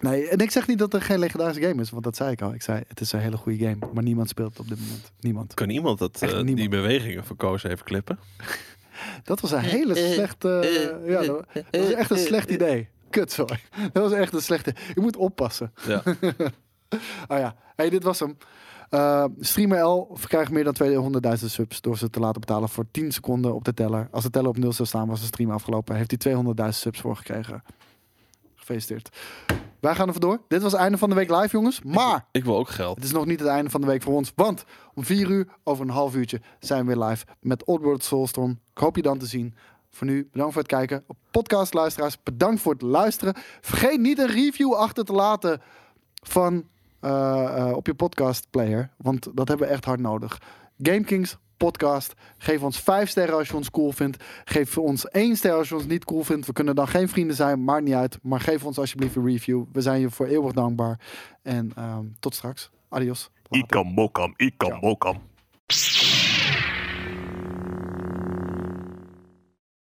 Nee, en ik zeg niet dat er geen legendarische game is, want dat zei ik al. Ik zei, het is een hele goede game, maar niemand speelt het op dit moment. Niemand. Kan iemand dat, eh, niemand. die bewegingen Koos even klippen? [laughs] Dat was een hele slechte... eh, ja, dat, was echt een slecht idee. Kut, sorry. [laughs] Dat was echt een slechte... Je moet oppassen. Ja. [laughs] Oh ja, hey, dit was hem. Streamer L verkrijgt meer dan 200.000 subs door ze te laten betalen voor 10 seconden op de teller. Als de teller op 0 zou staan, was de stream afgelopen. Heeft hij 200.000 subs voor gekregen. Gefeliciteerd. Wij gaan er door. Dit was het einde van de week live, jongens. Maar Ik wil ook geld. het is nog niet het einde van de week voor ons. Want om 4 uur, over een half uurtje, zijn we weer live met Oddworld Soulstorm. Ik hoop je dan te zien. Voor nu, bedankt voor het kijken. Podcast luisteraars, bedankt voor het luisteren. Vergeet niet een review achter te laten van eh, eh, op je podcast player. Want dat hebben we echt hard nodig. GameKings podcast. Geef ons 5 sterren als je ons cool vindt. Geef ons 1 ster als je ons niet cool vindt. We kunnen dan geen vrienden zijn, maakt niet uit. Maar geef ons alsjeblieft een review. We zijn je voor eeuwig dankbaar. En ehm, tot straks. Adios. Later. Ikam mokam, ikam mokam.